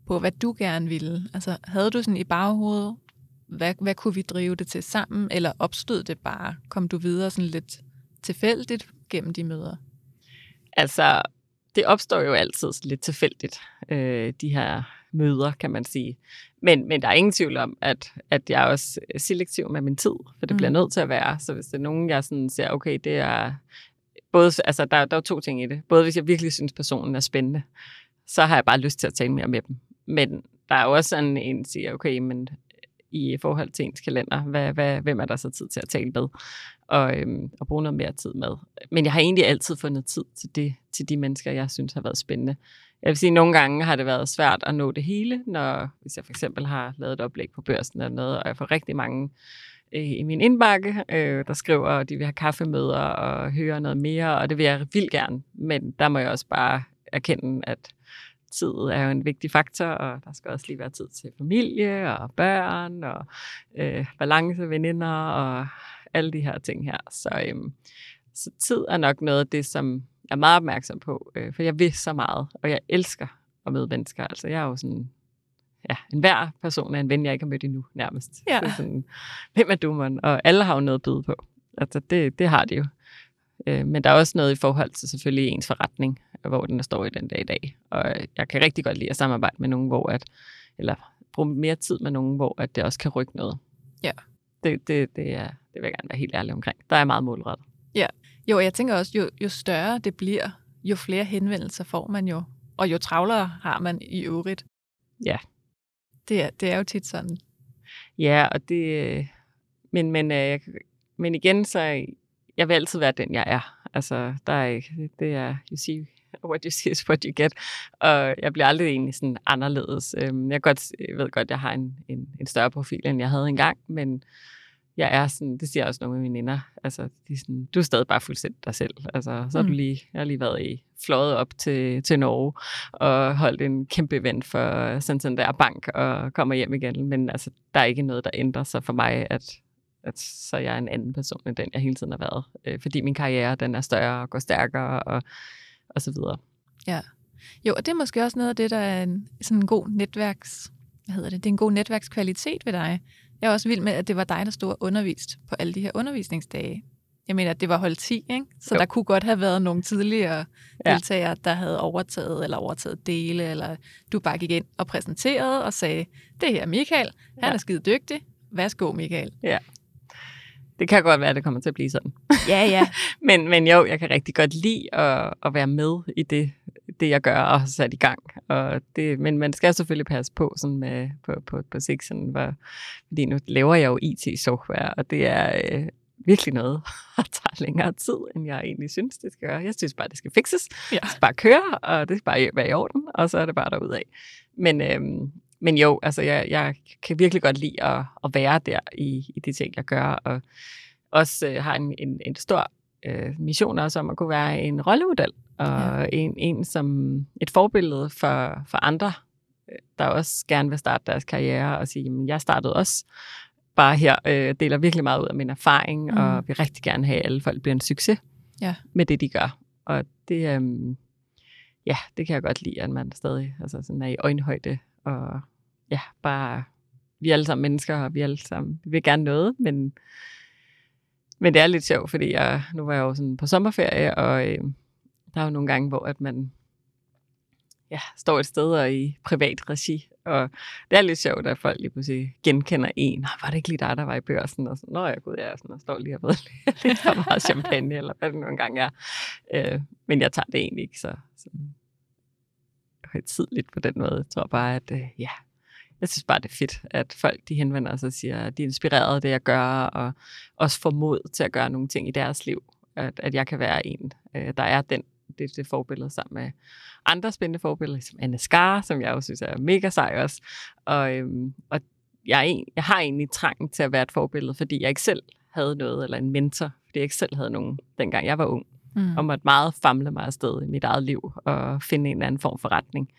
på hvad du gerne ville? Altså, havde du sådan i baghovedet, hvad, hvad kunne vi drive det til sammen, eller opstod det bare? Kom du videre sådan lidt tilfældigt gennem de møder? Altså, det opstår jo altid lidt tilfældigt, øh, de her møder, kan man sige. Men, men der er ingen tvivl om, at, at jeg er også selektiv med min tid, for det mm. bliver nødt til at være. Så hvis det er nogen, jeg sådan siger, okay, det er... Både, altså, der, der er to ting i det. Både hvis jeg virkelig synes, personen er spændende, så har jeg bare lyst til at tale mere med dem. Men der er jo også sådan en, der siger, okay, men øh, i forhold til ens kalender, hvad, hvad, hvem er der så tid til at tale med, og, øhm, og bruge noget mere tid med. Men jeg har egentlig altid fundet tid til, det, til de mennesker, jeg synes har været spændende. Jeg vil sige, at nogle gange har det været svært at nå det hele, når hvis jeg for eksempel har lavet et oplæg på børsen eller noget, og jeg får rigtig mange øh, i min indbakke, øh, der skriver, at de vil have kaffemøder og høre noget mere, og det vil jeg vildt gerne. Men der må jeg også bare erkende, at tid er jo en vigtig faktor, og der skal også lige være tid til familie og børn og øh, balance, veninder og alle de her ting her. Så, øh, så tid er nok noget af det, som jeg er meget opmærksom på, øh, for jeg vil så meget, og jeg elsker at møde mennesker. Altså jeg er jo sådan ja, en hver person er en ven, jeg ikke har mødt endnu, nærmest. Ja. Så sådan, hvem er du, man? Og alle har jo noget at byde på. Altså, det, det har de jo. Øh, men der er også noget i forhold til selvfølgelig ens forretning, hvor den står i den dag i dag. Og jeg kan rigtig godt lide at samarbejde med nogen, hvor at, eller bruge mere tid med nogen, hvor at det også kan rykke noget. Ja. Det, det, det, er, det vil jeg gerne være helt ærlig omkring. Der er meget målrettet. Jo, jeg tænker også, jo, jo større det bliver, jo flere henvendelser får man jo, og jo travlere har man i øvrigt. Ja. Det er, det er jo tit sådan. Ja, og det... Øh, men, men, øh, jeg men igen, så jeg vil altid være den, jeg er. Altså, der er ikke... Det er... You see what you see is what you get. Og jeg bliver aldrig egentlig sådan anderledes. Øhm, jeg, godt, jeg ved godt, jeg har en, en, en større profil, end jeg havde engang, men jeg er sådan, det siger også nogle af mine veninder, altså, de er sådan, du er stadig bare fuldstændig dig selv. Altså, så har du Mm. lige, jeg har lige været i, fløjet op til, til Norge og holdt en kæmpe event for Santander Bank og kommer hjem igen. Men altså, der er ikke noget, der ændrer sig for mig, at, at så er jeg en anden person end den, jeg hele tiden har været. Øh, fordi min karriere, den er større og går stærkere og, og så videre. Jo, og det er måske også noget af det, der er en, sådan en god netværks... Hvad hedder det? Det er en god netværkskvalitet ved dig. Jeg er også vild med, at det var dig, der stod og undervist på alle de her undervisningsdage. Jeg mener, at det var hold 10, ikke? Så Jo. der kunne godt have været nogle tidligere Ja. deltagere, der havde overtaget eller overtaget dele, eller du bare gik ind og præsenterede og sagde, det her er Michael, han Ja. er skide dygtig. Værsgo, Michael. Det kan godt være, at det kommer til at blive sådan. Ja, ja. [LAUGHS] Men, men jo, jeg kan rigtig godt lide at, at være med i det, det, jeg gør og har sat i gang. Og det, men man skal selvfølgelig passe på sådan med, på, på, på sigt, sådan, hvor, fordi nu laver jeg jo IT-software, og det er øh, virkelig noget, [LAUGHS] der tager længere tid, end jeg egentlig synes, det skal gøre. Jeg synes bare, det skal fikses. ja. Det skal bare køre, og det skal bare være i orden, og så er det bare derudad. Men, øhm, men jo, altså jeg, jeg kan virkelig godt lide at, at være der i, i de ting, jeg gør, og også øh, har en, en, en stor øh, mission også om at kunne være en rollemodel, og ja. en, en som et forbillede for, for andre, øh, der også gerne vil starte deres karriere, og sige, jamen jeg startede også bare her, øh, deler virkelig meget ud af min erfaring, Mm. mm. og vil rigtig gerne have, at alle folk bliver en succes Ja. med det, de gør. Og det, øhm, ja, det kan jeg godt lide, at man stadig altså sådan er i øjenhøjde, og ja, bare, vi er alle sammen mennesker, og vi er alle sammen, vi vil gerne noget, men, men det er lidt sjovt, fordi jeg, nu var jeg jo sådan på sommerferie, og øh, der er jo nogle gange, hvor at man ja, står et sted og i privat regi, og det er lidt sjovt, at folk lige pludselig genkender en. Nå, var det ikke lige dig, der var i børsen? Og sådan, Nå ja, gud, jeg er sådan, og står lige og ved [LAUGHS] lidt for meget champagne, eller hvad det nu engang er. Øh, men jeg tager det egentlig ikke så sådan, højtidligt på den måde. Jeg tror bare, at øh, ja, jeg synes bare, det er fedt, at folk de henvender sig og siger, at de er inspireret af det, jeg gør, og også får mod til at gøre nogle ting i deres liv. At, at jeg kan være en, øh, der er den, det, det forbillede sammen med andre spændende forbilleder, som Anne Skar, som jeg jo synes er mega sej også. Og, øhm, og jeg, er en, jeg har egentlig trangen til at være et forbillede, fordi jeg ikke selv havde noget, eller en mentor, fordi jeg ikke selv havde nogen, dengang jeg var ung Mm. og måtte meget famle mig afsted i mit eget liv og finde en eller anden form for retning.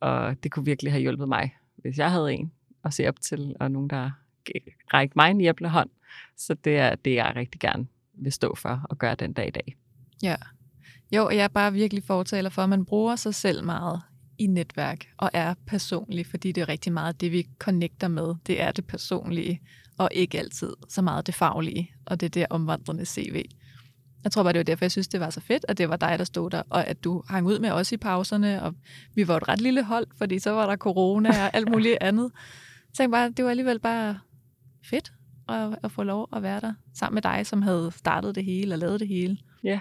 Og det kunne virkelig have hjulpet mig, hvis jeg havde en at se op til, og nogen, der rækte mig en hjælpende hånd. Så det er det, jeg rigtig gerne vil stå for og gøre den dag i dag. Ja. Jo, jeg er bare virkelig fortaler for, at man bruger sig selv meget i netværk og er personlig, fordi det er rigtig meget det, vi connecter med. Det er det personlige, og ikke altid så meget det faglige, og det er der omvandrende CV. Jeg tror bare, det var derfor, jeg synes, det var så fedt, at det var dig, der stod der, og at du hang ud med os i pauserne, og vi var et ret lille hold, fordi så var der corona og alt muligt [LAUGHS] andet. Så jeg bare, det var alligevel bare fedt at, at få lov at være der sammen med dig, som havde startet det hele og lavet det hele. Ja,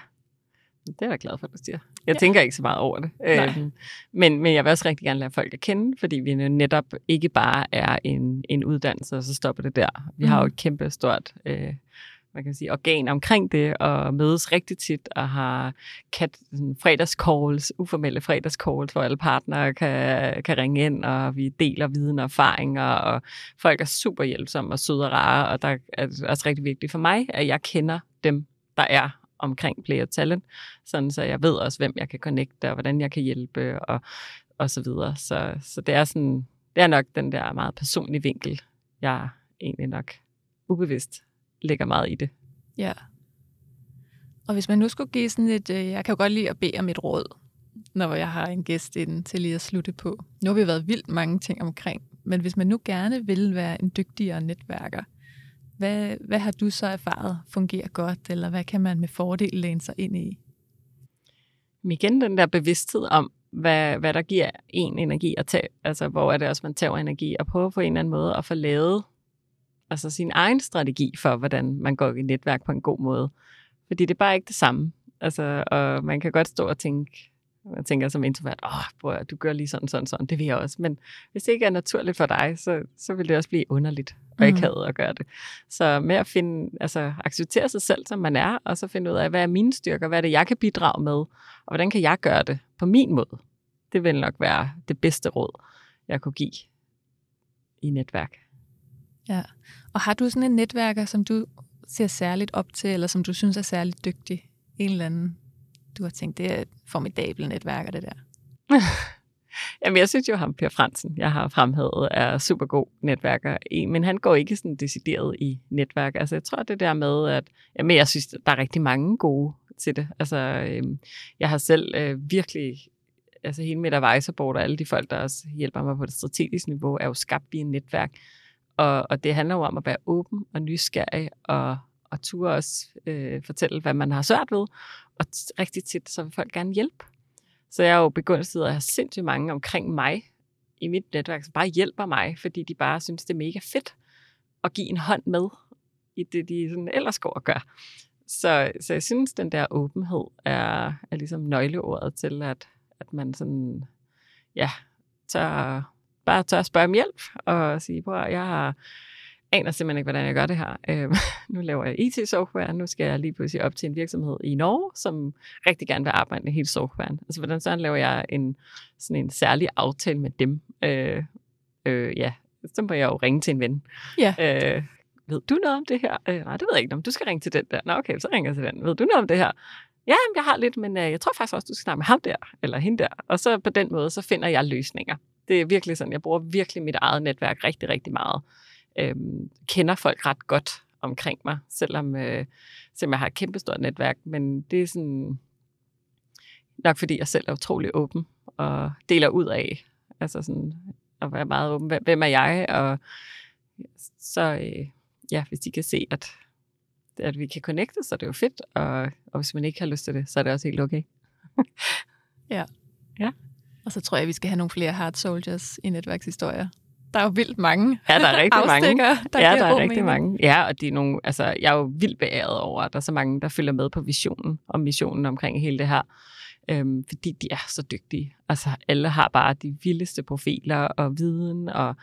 det er jeg glad for, at du siger. Jeg Ja. tænker ikke så meget over det. Nej. Øhm, men, men jeg vil også rigtig gerne lære folk at kende, fordi vi netop ikke bare er en, en uddannelse, og så stopper det der. Vi har jo Mhm. et kæmpe stort øh, hvad kan man sige, organ omkring det, og mødes rigtig tit, og har kat, sådan, fredagscalls, uformelle fredagscalls, hvor alle partnere kan, kan ringe ind, og vi deler viden og erfaringer, og folk er super hjælpsomme og søde og rare, og der er det også rigtig vigtigt for mig, at jeg kender dem, der er omkring Play Talent, sådan så jeg ved også, hvem jeg kan connecte, og hvordan jeg kan hjælpe, og, og så videre. Så, så det er sådan, det er nok den der meget personlige vinkel, jeg egentlig nok ubevidst lægger meget i det. Ja. Og hvis man nu skulle give sådan et, øh, jeg kan jo godt lide at bede om et råd, når jeg har en gæst inden til lige at slutte på. Nu har vi været vildt mange ting omkring, men hvis man nu gerne vil være en dygtigere netværker, hvad, hvad har du så erfaret fungerer godt, eller hvad kan man med fordel læne sig ind i? Igen den der bevidsthed om, hvad, hvad der giver en energi at tage, altså hvor er det også, man tager energi, og prøve på en eller anden måde at få lavet altså sin egen strategi for, hvordan man går i netværk på en god måde. Fordi det er bare ikke det samme. Altså, og man kan godt stå og tænke, jeg tænker som introvert, åh, oh, du gør lige sådan, sådan, sådan, det vil jeg også. Men hvis det ikke er naturligt for dig, så, så vil det også blive underligt og ikke mm. at gøre det. Så med at finde, altså acceptere sig selv, som man er, og så finde ud af, hvad er mine styrker, hvad er det, jeg kan bidrage med, og hvordan kan jeg gøre det på min måde. Det vil nok være det bedste råd, jeg kunne give i netværk. Ja, og har du sådan en netværker, som du ser særligt op til, eller som du synes er særligt dygtig? En eller anden, du har tænkt, det er et formidabelt netværker, det der. [LAUGHS] Jamen, jeg synes jo, ham Per Fransen, jeg har fremhævet, er super god netværker. Men han går ikke sådan decideret i netværk. Altså, jeg tror, det der med, at jamen, jeg synes, der er rigtig mange gode til det. Altså, øhm, jeg har selv øh, virkelig altså hele mit advisorboard og alle de folk, der også hjælper mig på det strategiske niveau, er jo skabt i et netværk. Og, og det handler jo om at være åben og nysgerrig og, og turde også øh, fortælle, hvad man har svært ved. Og rigtig tit, så vil folk gerne hjælpe. Så jeg er jo begyndt at have sindssygt mange omkring mig i mit netværk, som bare hjælper mig, fordi de bare synes, det er mega fedt at give en hånd med i det, de sådan ellers går og gør. Så, så jeg synes, den der åbenhed er, er ligesom nøgleordet til, at, at man sådan, ja, tør bare tør at spørge om hjælp og sige, på, jeg har aner simpelthen ikke, hvordan jeg gør det her. Øh, [LAUGHS] nu laver jeg IT-software, nu skal jeg lige pludselig op til en virksomhed i Norge, som rigtig gerne vil arbejde med hele softwaren. Altså, hvordan så laver jeg en, sådan en særlig aftale med dem? Øh, øh, ja, så må jeg jo ringe til en ven. Ja. Øh, ved du noget om det her? Øh, nej, det ved jeg ikke. Du skal ringe til den der. Nå, okay, så ringer jeg til den. Ved du noget om det her? Ja, jeg har lidt, men øh, jeg tror faktisk også, du skal snakke med ham der, eller hende der. Og så på den måde, så finder jeg løsninger. Det er virkelig sådan, jeg bruger virkelig mit eget netværk rigtig, rigtig meget. Øhm, kender folk ret godt omkring mig, selvom, øh, selvom jeg har et kæmpestort netværk. Men det er sådan nok fordi jeg selv er utrolig åben og deler ud af. Altså sådan at være meget åben. Hvem er jeg? Og så øh, ja, hvis de kan se, at, at vi kan connecte, så er det jo fedt. Og, og hvis man ikke har lyst til det, så er det også helt okay. [LAUGHS] ja. Ja. Og så tror jeg, at vi skal have nogle flere hard soldiers i netværkshistorier. Der er jo vildt mange Ja, der er rigtig mange. Der ja, der er rigtig mening. mange. Ja, og de er nogle, altså, jeg er jo vildt beæret over, at der er så mange, der følger med på visionen og missionen omkring hele det her. Øhm, fordi de er så dygtige. Altså, alle har bare de vildeste profiler og viden, og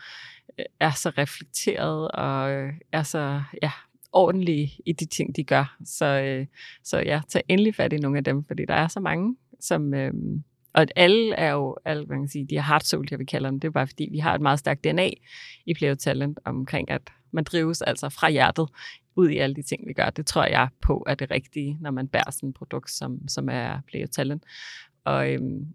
øh, er så reflekteret, og øh, er så, ja, ordentlige i de ting, de gør. Så, øh, så ja, tag endelig fat i nogle af dem, fordi der er så mange, som, øh, og at alle er jo, alle, man kan sige, de er heart soul, jeg vil kalde dem. Det er bare fordi, vi har et meget stærkt DNA i Play Talent omkring, at man drives altså fra hjertet ud i alle de ting, vi gør. Det tror jeg på er det rigtige, når man bærer sådan et produkt, som, som er Play Talent. Og, øhm,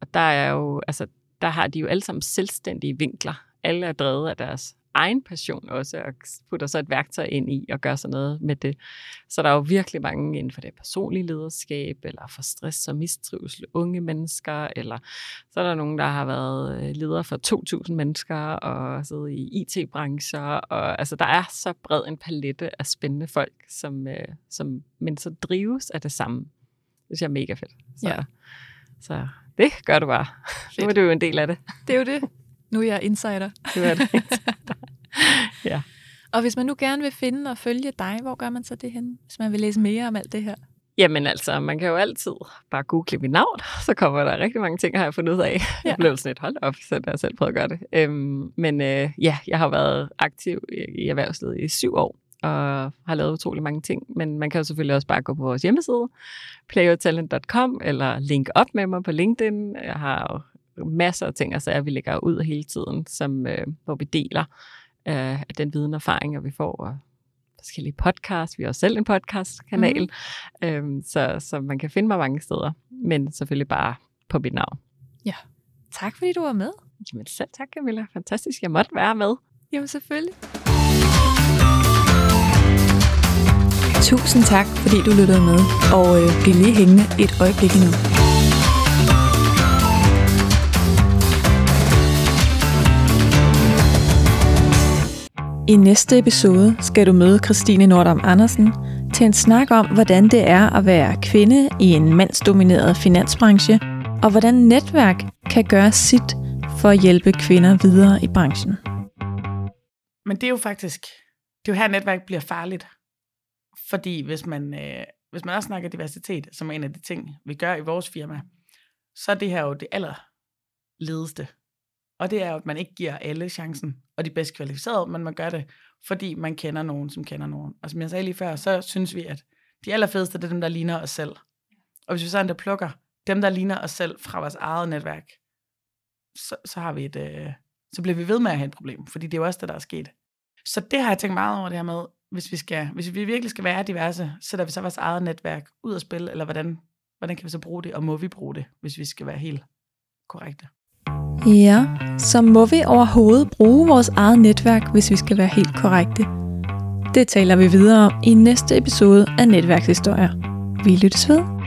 og der er jo, altså, der har de jo alle sammen selvstændige vinkler. Alle er drevet af deres egen passion også, og putter så et værktøj ind i og gør sådan noget med det. Så der er jo virkelig mange inden for det personlige lederskab, eller for stress og mistrivsel, unge mennesker, eller så er der nogen, der har været øh, leder for 2.000 mennesker, og siddet i IT-brancher, og altså der er så bred en palette af spændende folk, som, øh, som men så drives af det samme. Det synes jeg er mega fedt. Så, ja. så det gør du bare. Fedt. [LAUGHS] Nu er du jo en del af det. Det er jo det. Nu er jeg insider. Du er det. [LAUGHS] ja. Og hvis man nu gerne vil finde og følge dig, hvor gør man så det hen, hvis man vil læse mere om alt det her? Jamen altså, man kan jo altid bare google mit navn, så kommer der rigtig mange ting, har jeg fundet ud af. Ja. Jeg blev sådan et hold op, så jeg selv prøvet at gøre det. Øhm, men øh, ja, jeg har været aktiv i, erhvervslivet i syv år, og har lavet utrolig mange ting. Men man kan jo selvfølgelig også bare gå på vores hjemmeside, playyourtalent.com, eller link op med mig på LinkedIn. Jeg har jo masser af ting, altså vi lægger ud hele tiden, som, øh, hvor vi deler øh, den viden og erfaring, vi får, og forskellige podcasts. Vi har også selv en podcastkanal, mm. øhm, så, så man kan finde mig mange steder, men selvfølgelig bare på mit navn. Ja. Tak fordi du var med. Jamen selv tak, Camilla. Fantastisk, jeg måtte være med. Jamen selvfølgelig. Tusind tak, fordi du lyttede med, og øh, bliv lige hængende et øjeblik endnu. I næste episode skal du møde Christine Nordam Andersen til en snak om, hvordan det er at være kvinde i en mandsdomineret finansbranche, og hvordan netværk kan gøre sit for at hjælpe kvinder videre i branchen. Men det er jo faktisk, det er jo her netværk bliver farligt. Fordi hvis man, øh, hvis man også snakker diversitet, som er en af de ting, vi gør i vores firma, så er det her jo det allerledeste. Og det er jo, at man ikke giver alle chancen, og de bedst kvalificerede, men man gør det, fordi man kender nogen, som kender nogen. Og som jeg sagde lige før, så synes vi, at de allerfedeste, det er dem, der ligner os selv. Og hvis vi så endda plukker dem, der ligner os selv fra vores eget netværk, så, så har vi et, øh, så bliver vi ved med at have et problem, fordi det er jo også det, der er sket. Så det har jeg tænkt meget over det her med, hvis vi, skal, hvis vi virkelig skal være diverse, sætter vi så vores eget netværk ud at spille, eller hvordan, hvordan kan vi så bruge det, og må vi bruge det, hvis vi skal være helt korrekte? Ja, så må vi overhovedet bruge vores eget netværk, hvis vi skal være helt korrekte. Det taler vi videre om i næste episode af Netværkshistorier. Vi lyttes ved.